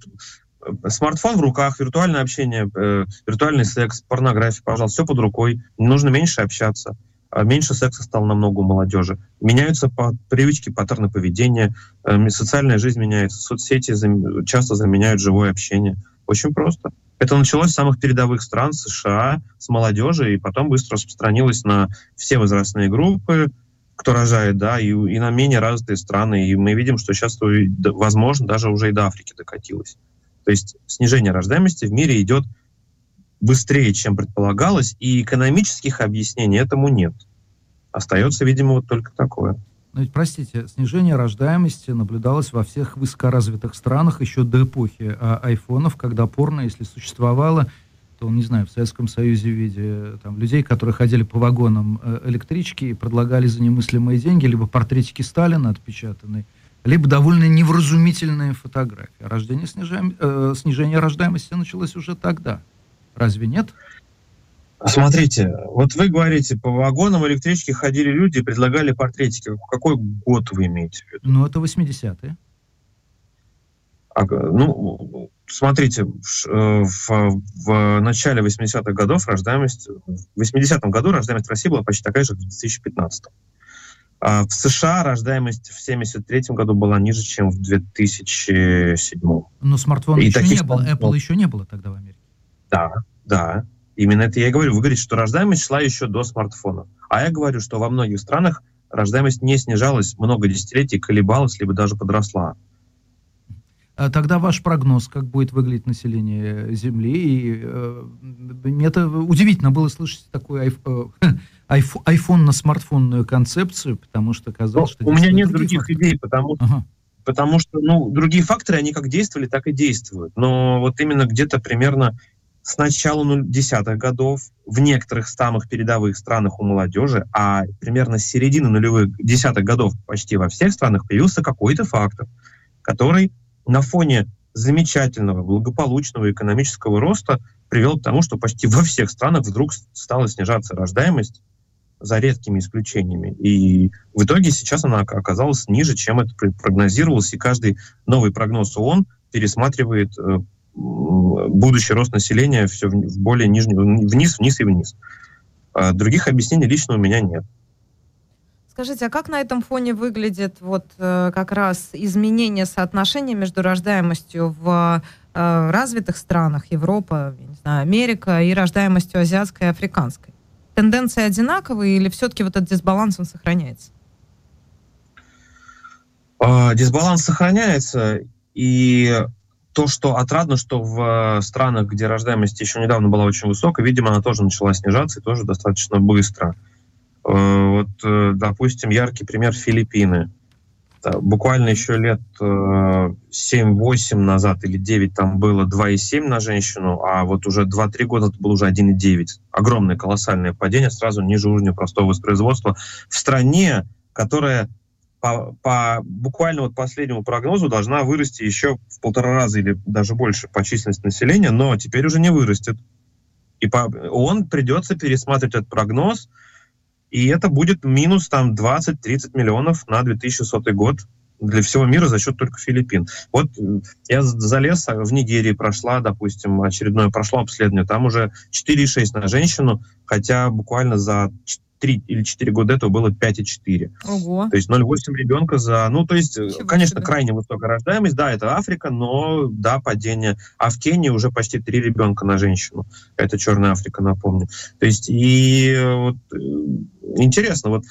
э, смартфон в руках, виртуальное общение, э, виртуальный секс, порнография, пожалуйста, все под рукой. Не нужно меньше общаться. А меньше секса стало намного у молодежи. Меняются по, привычки, паттерны поведения, э, социальная жизнь меняется, соцсети зам, часто заменяют живое общение. Очень просто. Это началось с самых передовых стран США, с молодежи, и потом быстро распространилось на все возрастные группы, кто рожает, да, и, и на менее развитые страны. И мы видим, что сейчас, возможно, даже уже и до Африки докатилось. То есть снижение рождаемости в мире идет быстрее, чем предполагалось, и экономических объяснений этому нет. Остается, видимо, вот только такое. Но ведь, простите, снижение рождаемости наблюдалось во всех высокоразвитых странах еще до эпохи а, айфонов, когда порно, если существовало, то, не знаю, в Советском Союзе в виде там, людей, которые ходили по вагонам э, электрички и предлагали за немыслимые деньги либо портретики Сталина отпечатанные, либо довольно невразумительные фотографии. Рождение снижаем, э, снижение рождаемости началось уже тогда. Разве нет? Смотрите, вот вы говорите, по вагонам электрички ходили люди и предлагали портретики. Какой год вы имеете в виду? Ну, это 80-е. А, ну, смотрите, в, э, в, в начале 80-х годов рождаемость, в 80-м году рождаемость России была почти такая же, как в 2015 а в США рождаемость в 73 году была ниже, чем в 2007. Но смартфона еще не было, Apple еще не было тогда в Америке. Да, да. Именно это я и говорю. Вы говорите, что рождаемость шла еще до смартфонов. А я говорю, что во многих странах рождаемость не снижалась много десятилетий, колебалась, либо даже подросла. А тогда ваш прогноз, как будет выглядеть население Земли. И, э, это удивительно было слышать такой айф, э, *laughs* айф, айфонно-смартфонную концепцию, потому что казалось, что... У меня нет других факторы. идей, потому, ага. потому что ну, другие факторы, они как действовали, так и действуют. Но вот именно где-то примерно с начала десятых годов в некоторых самых передовых странах у молодежи, а примерно с середины нулевых десятых годов почти во всех странах появился какой-то фактор, который на фоне замечательного, благополучного экономического роста привел к тому, что почти во всех странах вдруг стала снижаться рождаемость, за редкими исключениями. И в итоге сейчас она оказалась ниже, чем это прогнозировалось, и каждый новый прогноз ООН пересматривает э, будущий рост населения все в более нижний, вниз, вниз и вниз. А других объяснений лично у меня нет. Скажите, а как на этом фоне выглядит вот э, как раз изменение соотношения между рождаемостью в э, развитых странах, Европа, не знаю, Америка, и рождаемостью азиатской и африканской? Тенденции одинаковые или все-таки вот этот дисбаланс он сохраняется? А, дисбаланс сохраняется, и то, что отрадно, что в странах, где рождаемость еще недавно была очень высокой, видимо, она тоже начала снижаться и тоже достаточно быстро. Вот, допустим, яркий пример Филиппины. Буквально еще лет 7-8 назад или 9 там было 2,7 на женщину, а вот уже 2-3 года это было уже 1,9. Огромное колоссальное падение, сразу ниже уровня простого воспроизводства в стране, которая по, по буквально вот последнему прогнозу должна вырасти еще в полтора раза или даже больше по численности населения, но теперь уже не вырастет. И по, он придется пересматривать этот прогноз, и это будет минус там 20-30 миллионов на 2100 год для всего мира за счет только Филиппин. Вот я залез, в Нигерии прошла, допустим, очередное прошло обследование, там уже 4,6 на женщину, хотя буквально за 3 или 4 года этого было 5,4. Ого. То есть 0,8 ребенка за... Ну, то есть, Чего конечно, себе. крайне высокая рождаемость, да, это Африка, но, да, падение. А в Кении уже почти 3 ребенка на женщину. Это Черная Африка, напомню. То есть, и вот э, интересно, вот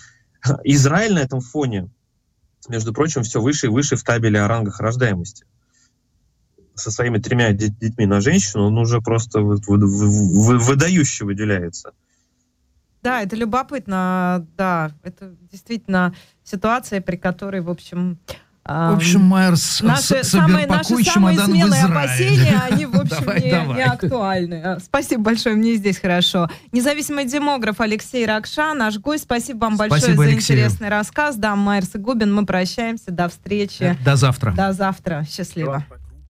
*laughs* Израиль на этом фоне, между прочим, все выше и выше в табеле о рангах рождаемости. Со своими тремя де- детьми на женщину он уже просто вы- вы- вы- выдающе выделяется. Да, это любопытно, да, это действительно ситуация, при которой, в общем... В общем, Майерс, Наши самые, наши самые смелые опасения, они, в *laughs* общем, Давай, не, давай. не актуальны. А, Спасибо большое, мне здесь хорошо. Независимый демограф Алексей Ракша, наш гость. Спасибо вам большое Спасибо, за Алексею. интересный рассказ. Да, Майерс и Губин, мы прощаемся. До встречи. До завтра. До завтра. Счастливо.